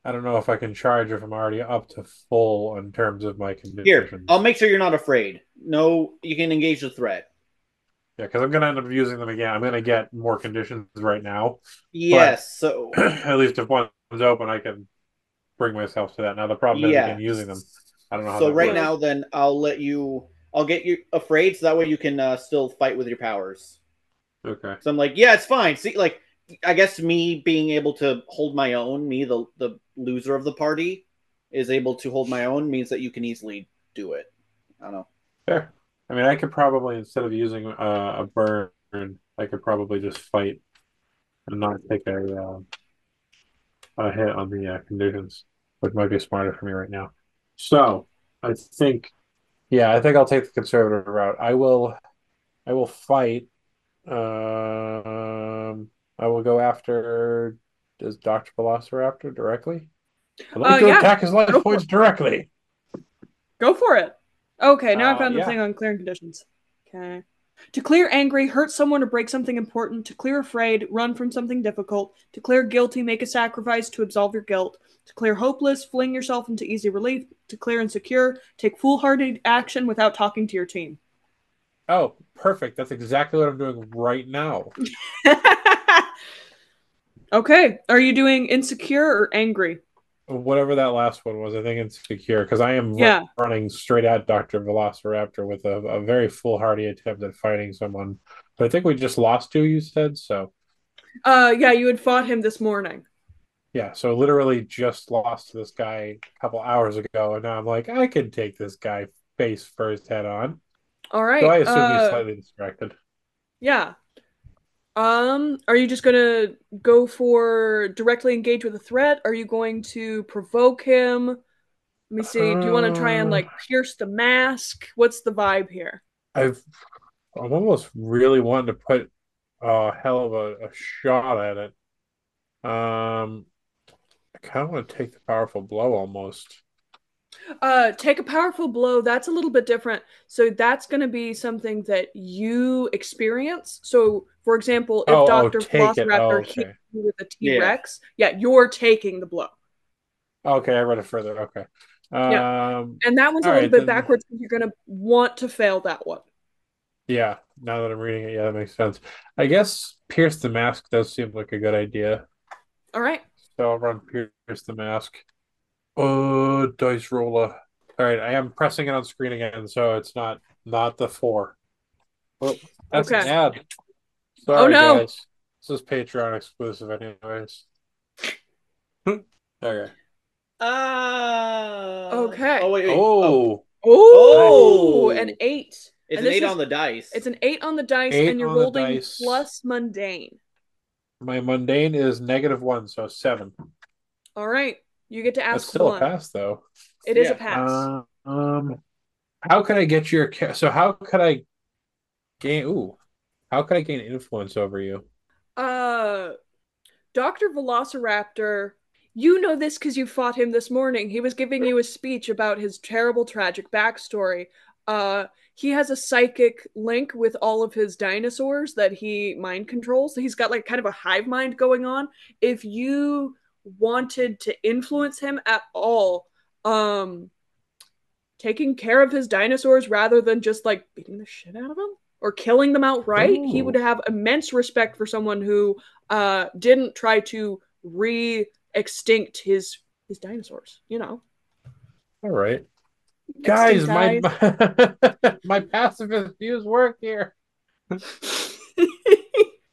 I don't know if I can charge if I'm already up to full in terms of my condition.
Here, I'll make sure you're not afraid. No, you can engage the threat.
Yeah, because I'm going to end up using them again. I'm going to get more conditions right now.
Yes. So
At least if one's open, I can bring myself to that. Now the problem is
Yeah.
again using them. I don't know how.
so right
works.
now, then I'll let you. I'll get you afraid, so that way you can uh, still fight with your powers.
Okay.
So I'm like, yeah, it's fine. See, like, I guess me being able to hold my own, me the the loser of the party, is able to hold my own means that you can easily do it. I don't know.
Fair. I mean, I could probably instead of using uh, a burn, I could probably just fight and not take a uh, a hit on the uh, conditions, which might be smarter for me right now. So I think, yeah, I think I'll take the conservative route. I will, I will fight. Um, I will go after. Does Doctor Velociraptor directly? I'd like
Uh,
to
yeah.
attack his life points directly.
Go for it. Okay, now I
Uh,
found the
yeah.
thing on clearing conditions. Okay. To clear angry, hurt someone or break something important. To clear afraid, run from something difficult. To clear guilty, make a sacrifice to absolve your guilt. To clear hopeless, fling yourself into easy relief. To clear insecure, take foolhardy action without talking to your team.
Oh, perfect. That's exactly what I'm doing right now.
okay, are you doing insecure or angry?
Whatever that last one was, I think it's secure because I am
Yeah.
running straight at Dr. Velociraptor with a, a very foolhardy attempt at fighting someone. But I think we just lost two, you said. So,
Uh, yeah, you had fought him this morning.
yeah. So, literally just lost to this guy a couple hours ago. And now I'm like, I can take this guy face first head on.
All right.
So, I assume
uh,
he's slightly distracted.
Yeah. Um, are you just gonna go for directly engage with a threat? Are you going to provoke him? Let me see. Do you want to try and
Uh.
like pierce the mask? What's the vibe here?
I've, I'm almost really wanting to put a hell of a, a shot at it. Um, I kind of want to take the powerful blow almost.
Uh, take a powerful blow. That's a little bit different. So that's gonna be something that you experience. So, for example, if
Oh, oh,
Doctor
take it.
Velociraptor
Oh,
hit
okay.
you with a T Rex, yeah. you're taking the blow,
Okay, I read it further. Okay. Um,
and that one's a little
right,
bit
then-
backwards. 'cause You're gonna want to fail that one.
yeah, now that I'm reading it, yeah, that makes sense. I guess Pierce the Mask does seem like a good idea.
All right.
So I'll run Pierce the Mask. Oh, dice roller. All right, I am pressing it on screen again, so it's not not the four. Well, that's
Okay.
an ad. Sorry,
Oh, no.
guys. This is Patreon exclusive, anyways. okay.
Uh,
Okay.
Oh wait, wait.
Oh,
Oh,
Oh.
an eight.
It's
And
an eight
is-
on the dice.
It's an eight on the dice,
Eight
and you're
on the
holding
dice.
plus mundane.
My mundane is negative one, so seven.
All right, you get to
That's
ask
still
one.
a pass, though.
It is
Yeah.
a pass.
Uh, um, how can I get your so how could I gain? Ooh, how could I gain influence over you?
Uh, Dr. Velociraptor, you know this because you fought him this morning. He was giving you a speech about his terrible, tragic backstory. Uh, he has a psychic link with all of his dinosaurs that he mind controls. He's got like kind of a hive mind going on. If you wanted to influence him at all, um, taking care of his dinosaurs rather than just like beating the shit out of them or killing them outright, he would have immense respect for someone who uh didn't try to re-extinct his his dinosaurs you know
All right, guys,
Extinct
my my pacifist views work here.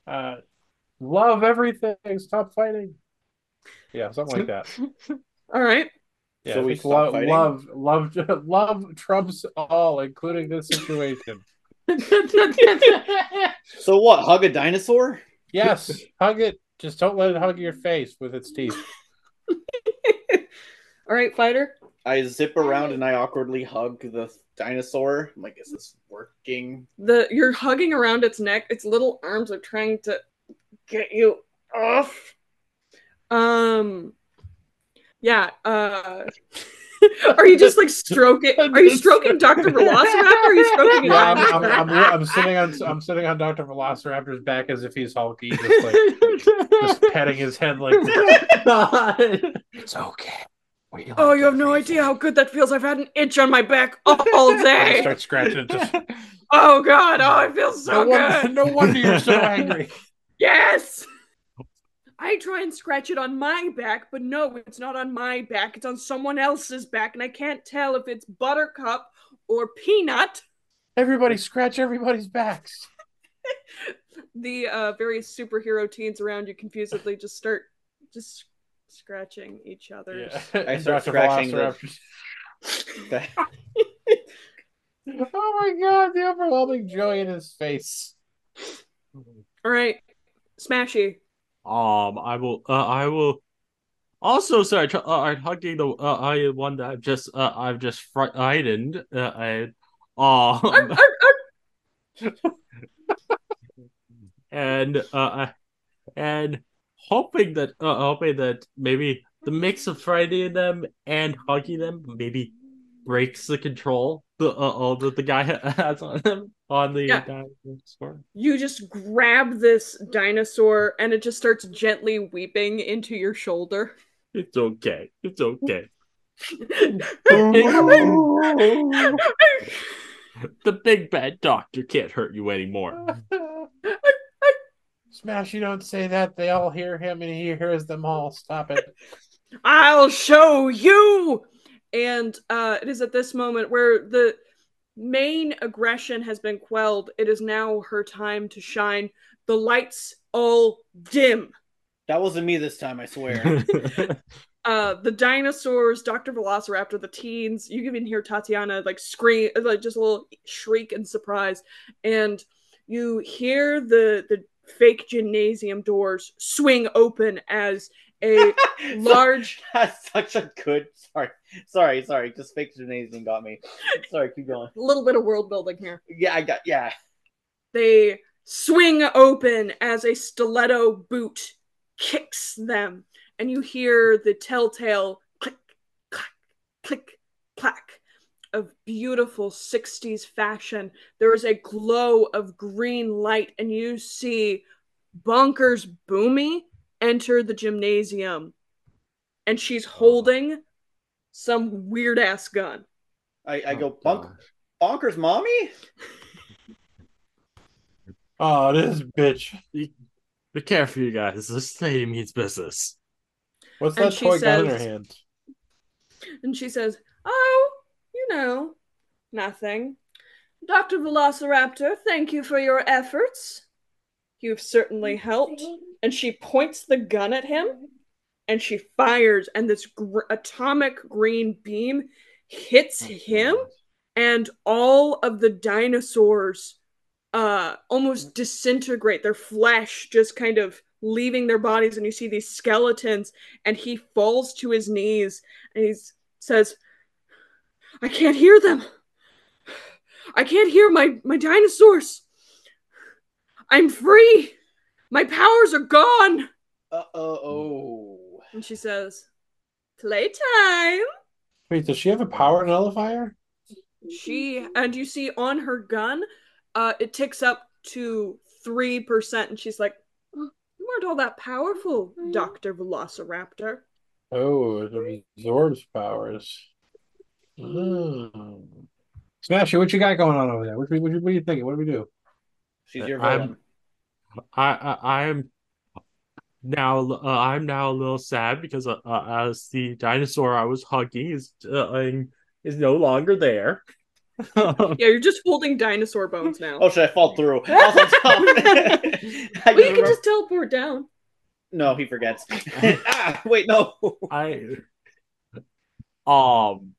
Uh, love everything. Stop fighting. Yeah, something like that.
all right
Yeah,
So we
think
stop
love, love, love, love trumps all, including this situation.
so what? Hug a dinosaur?
Yes, hug it. Just don't let it hug your face with its teeth.
all right fighter
I zip around and I awkwardly hug the dinosaur. I'm like, is this working?
the you're hugging around its neck its little arms are trying to get you off um yeah uh are you just like stroking are you stroking dr velociraptor or are you stroking
Yeah, I'm. I'm, I'm, I'm sitting on I'm sitting on Doctor Velociraptor's back as if he's hulky, just like just petting his head like that. it's okay. We
Oh, you have no idea how good that feels. I've had an itch on my back all
I
day.
start scratching it. Just
Oh god, oh, it feels so
no, wonder,
good.
no wonder you're so angry.
Yes. I try and scratch it on my back, but no, it's not on my back. It's on someone else's back, and I can't tell if it's Buttercup or Peanut.
Everybody scratch everybody's backs.
The uh, various superhero teens around you confusedly just start just scratching each other.
I start
Dr.
scratching the-
Velociraptor. Oh my god, the overwhelming joy in his face.
All right, Smashy.
Um, I will. Uh, I will. Also, sorry, uh, I'm hugging the uh, I one that I've just uh, I've just frightened. Uh, I, um, and uh, and hoping that uh, hoping that maybe the mix of frightening them and hugging them maybe breaks the control the uh, uh, that the guy has on them on the
Yeah.
dinosaur.
You just grab this dinosaur and it just starts gently weeping into your shoulder.
It's okay. It's okay. The big bad doctor can't hurt you anymore.
Smash, you don't say that. They all hear him and he hears them all. Stop it.
I'll show you. And uh, it is at this moment where the main aggression has been quelled. It is now her time to shine. The lights all dim.
That wasn't me this time, I swear.
Uh, the dinosaurs, Dr. Velociraptor, the teens, you can even hear Tatiana like scream, like just a little shriek in surprise. And you hear the, the fake gymnasium doors swing open as a large
That's such a good. Sorry, sorry, sorry. Just fake gymnasium got me. Sorry, keep going.
A little bit of world building here.
Yeah, I got. Yeah.
they swing open as a stiletto boot kicks them, and you hear the telltale click, clack, click, clack of beautiful 60s fashion. There is a glow of green light, and you see Bonkers Boomy enter the gymnasium, and she's holding some weird ass gun.
I, I go oh, bunk bonkers, mommy.
Oh, this bitch.
Be careful, you guys. This lady means business.
What's
And
that
she
toy gun in her hand?
And she says, Oh, you know, nothing. Dr. Velociraptor, thank you for your efforts. You've certainly helped. And she points the gun at him and she fires, and this gr- atomic green beam hits him and all of the dinosaurs uh almost disintegrate. Their flesh just kind of leaving their bodies and you see these skeletons and he falls to his knees and he says i can't hear them. I can't hear my my dinosaurs i'm free my powers are gone
Uh oh.
and she says playtime
Wait, does she have a power nullifier?
she and you see on her gun uh it ticks up to 3% and she's like "Oh, you weren't all that powerful dr velociraptor
Oh, it absorbs powers. Mm. Smashy, what you got going on over there? What, what, what are you thinking? What do we do?
She's your
I'm-
villain.
I, I I'm now uh, I'm now a little sad because uh, uh, as the dinosaur I was hugging is uh, is no longer there.
yeah you're just holding dinosaur bones now
Oh, should I fall through? I was on top. I
well,
just
you can
remember-
just teleport down
No, he forgets. ah, wait, no.
I um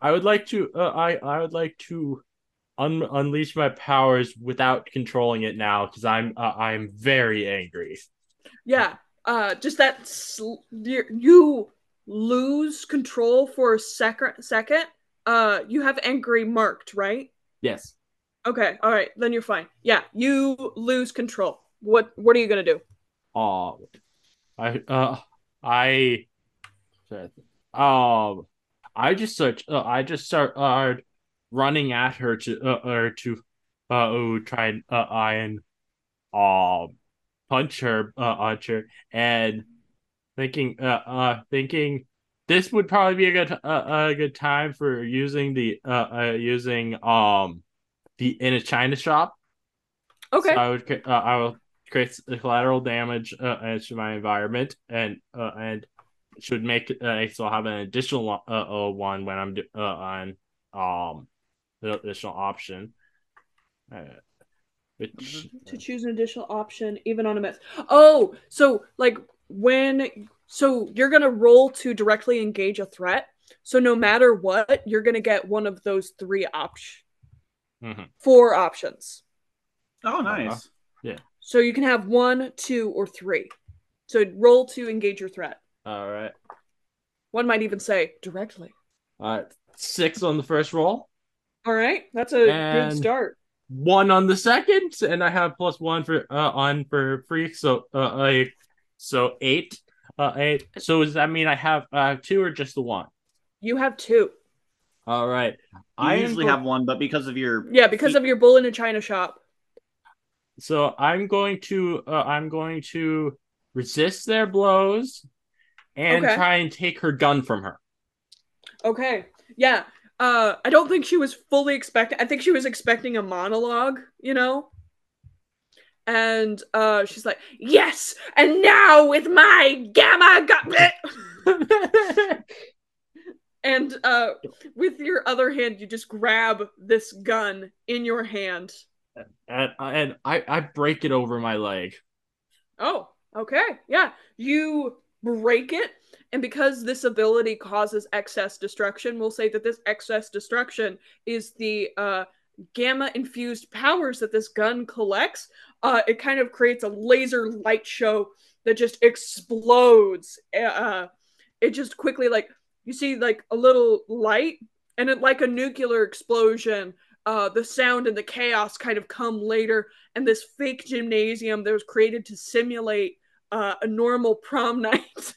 I would like to uh, I I would like to un- unleash my powers without controlling it now because I'm uh, I'm very angry.
yeah uh just that sl- you lose control for a second second uh you have angry marked right
Yes.
okay all right then you're fine yeah you lose control what what are you gonna do
Uh, I uh I um I just search. uh, I just start uh running at her to uh, or to uh oh, try and uh and um punch her uh punch her and thinking uh uh thinking this would probably be a good uh, a good time for using the uh, uh using um the in a china shop.
Okay.
So I would uh, I will create the collateral damage uh, to my environment and uh, and should make uh, so I'll have an additional uh, uh one when I'm do- uh, on um the additional option. Uh, which
to choose an additional option even on a miss. Oh so like when so you're gonna roll to directly engage a threat. So no matter what you're gonna get one of those three options
Mhm.
four options.
Oh, nice. Yeah.
So you can have one two or three. So roll to engage your threat.
All right,
one might even say directly.
All right, six on the first roll,
all right that's a
And-
good start
one on the second, and I have plus one for uh on for free, so uh like so eight. Uh, eight. So does that mean I have uh two or just the one?
you have two
All right.
I
I
usually
go-
have one, but because of your
yeah because of your bull in a china shop
So I'm going to uh, I'm going to resist their blows and
Okay.
try and take her gun from her.
Okay. Yeah. Uh I don't think she was fully expecting I think she was expecting a monologue, you know? And uh she's like, "Yes! And now with my gamma gun And uh with your other hand you just grab this gun in your hand.
and and I I break it over my leg.
Oh, okay. Yeah. You break it, and because this ability causes excess destruction, we'll say that this excess destruction is the uh, gamma infused powers that this gun collects. Uh, it kind of creates a laser light show that just explodes. Uh, it just quickly, like, you see, like, a little light, and it, like a nuclear explosion, uh, the sound and the chaos kind of come later and this fake gymnasium that was created to simulate uh, a normal prom night.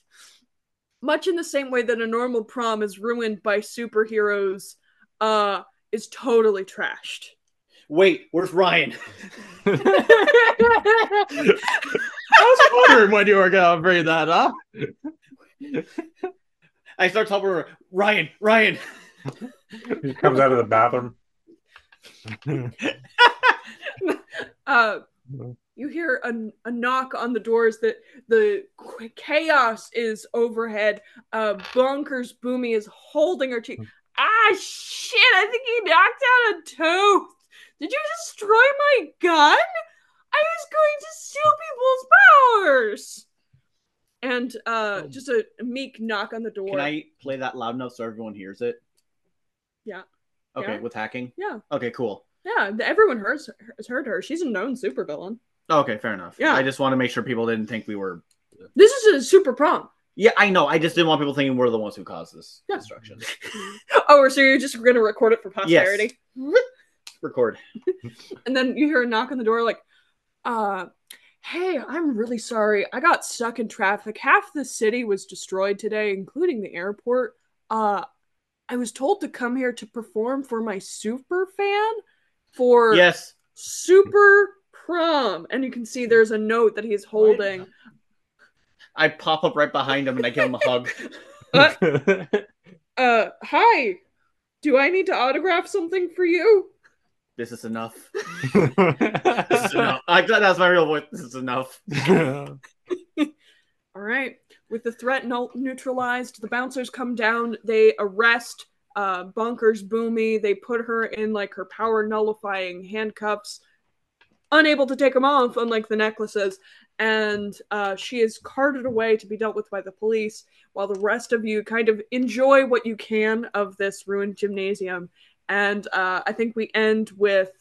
Much in the same way that a normal prom is ruined by superheroes, uh, is totally trashed.
Wait, where's Ryan?
I was wondering when you were gonna bring that up.
I start talking to her, Ryan, Ryan.
He comes out of the bathroom.
Uh, you hear a, a knock on the doors that the chaos is overhead. Uh, Bonkers Boomy is holding her cheek. Ah, shit! I think he knocked out a tooth. Did you destroy my gun? I was going to steal people's powers. And uh, just a meek knock on the door.
Can I play that loud enough so everyone hears it?
Yeah.
Okay,
Yeah.
with hacking.
Yeah.
Okay, cool.
Yeah, everyone heard, has heard her. She's a known supervillain.
Okay, fair enough.
Yeah.
I just want to make sure people didn't think we were.
This is a super prom.
Yeah, I know. I just didn't want people thinking we're the ones who caused this
Yeah.
destruction.
Oh, so you're just gonna record it for posterity? Yes.
Record.
And then you hear a knock on the door, like, uh, hey, I'm really sorry. I got stuck in traffic. Half the city was destroyed today, including the airport. Uh, I was told to come here to perform for my super fan for
Yes.
super prom. And you can see there's a note that he's holding.
I pop up right behind him and I give him a hug.
Uh, hi. Do I need to autograph something for you?
This is enough. This is enough. I, that's my real voice. This is enough.
All right. With the threat neutralized, the bouncers come down. They arrest uh, Bonkers Boomy. They put her in like her power nullifying handcuffs, unable to take them off, unlike the necklaces. And uh, she is carted away to be dealt with by the police, while the rest of you kind of enjoy what you can of this ruined gymnasium. And uh, I think we end with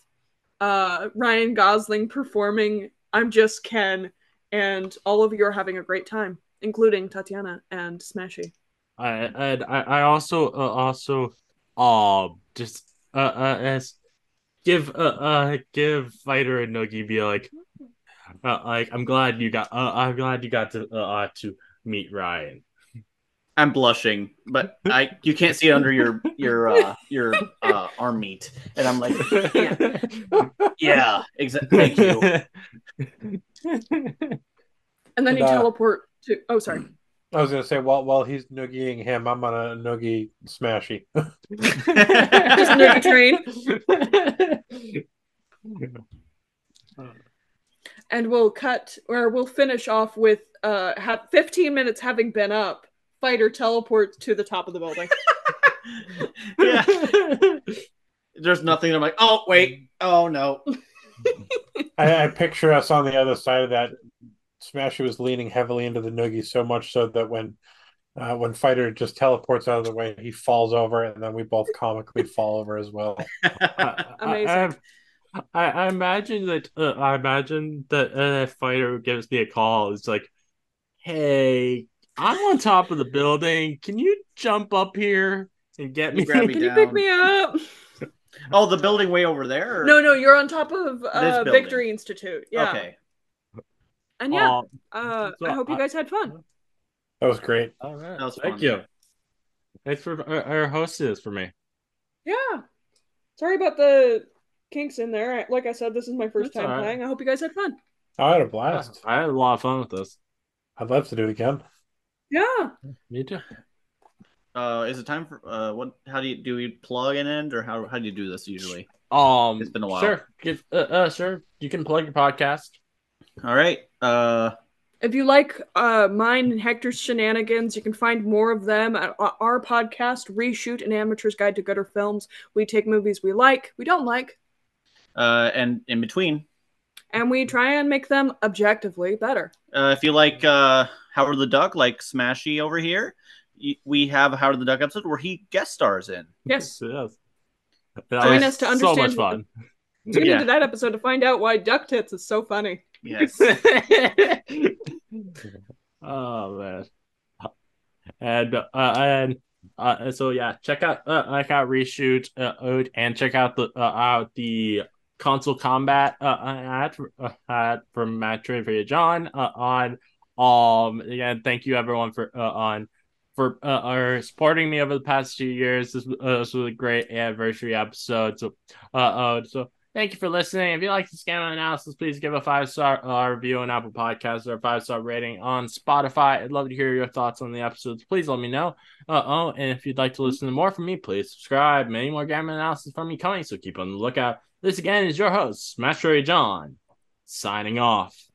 uh, Ryan Gosling performing "I'm Just Ken." and all of you are having a great time, including Tatiana and Smashy.
I and I, I also uh, also um just uh, uh as give uh, uh give fighter and Noogie be like uh, like I'm glad you got uh, I'm glad you got to uh, uh to meet Ryan.
I'm blushing, but I you can't see it under your your uh, your uh, arm meat, and I'm like, yeah, yeah, exactly. Thank you.
And then you
uh,
teleport to. Oh, sorry.
I was gonna say while while he's noogieing him, I'm gonna noogie Smashy.
Just Noogie train. And we'll cut, or we'll finish off with uh, ha- 15 minutes having been up. Fighter teleports to the top of the building.
yeah, there's nothing. I'm like, oh wait, oh no.
I, I picture us on the other side of that. Smashy was leaning heavily into the noogie so much so that when uh, when fighter just teleports out of the way, he falls over, and then we both comically fall over as well.
Amazing.
I, I, I imagine that uh, I imagine that uh, fighter gives me a call. It's like, hey, I'm on top of the building. Can you jump up here and get me?
Grab me
Can you pick me up?
Oh, the building way over there. or-
No, no, you're on top of uh. Victory Institute. Yeah.
Okay.
And yeah,
Um,
uh,
so
I hope you
I-
guys had fun.
That was great.
all right.
That was
Thank
fun.
you. Thanks for our uh, hosting this for me.
Yeah. Sorry about the kinks in there. Like I said, this is my first
That's
time
all right.
playing. I hope you guys had fun.
I had a blast.
I had a lot of fun with this.
I'd love to do it again.
Yeah.
Me too.
Uh, is it time for uh, what? How do you do? You plug and end, or how how do you do this usually?
Um,
It's been a while.
Sure, give, uh, uh, sure. You can plug your podcast.
All right. Uh,
If you like uh, mine and Hector's shenanigans, you can find more of them at our podcast, Reshoot an Amateur's Guide to Gooder Films. We take movies we like, we don't like,
uh, and in between,
and we try and make them objectively better.
uh, if you like uh, Howard the Duck, like Smashy over here, we have a Howard the Duck episode where he guest stars in.
Yes.
yes.
Join us to understand.
So
understand
much fun.
Tune
Yeah.
into that episode to find out why Duck Tits is so funny.
Yes.
oh man. And uh, and uh, so yeah, check out uh, check out reshoot uh, and check out the uh, out the Konsole Kombat uh, ad, uh, ad from Mad Trivia John uh, on um again thank you everyone for uh, on for uh, uh, supporting me over the past few years this, uh, this was a great anniversary episode so uh, uh so Thank you for listening. If you like the Gamma Analysis, please give a five star uh, review on Apple Podcasts or a five star rating on Spotify. I'd love to hear your thoughts on the episodes. Please let me know. Uh oh, and if you'd like to listen to more from me, please subscribe. Many more gamma analysis from me coming, so keep on the lookout. This again is your host, Master John, signing off.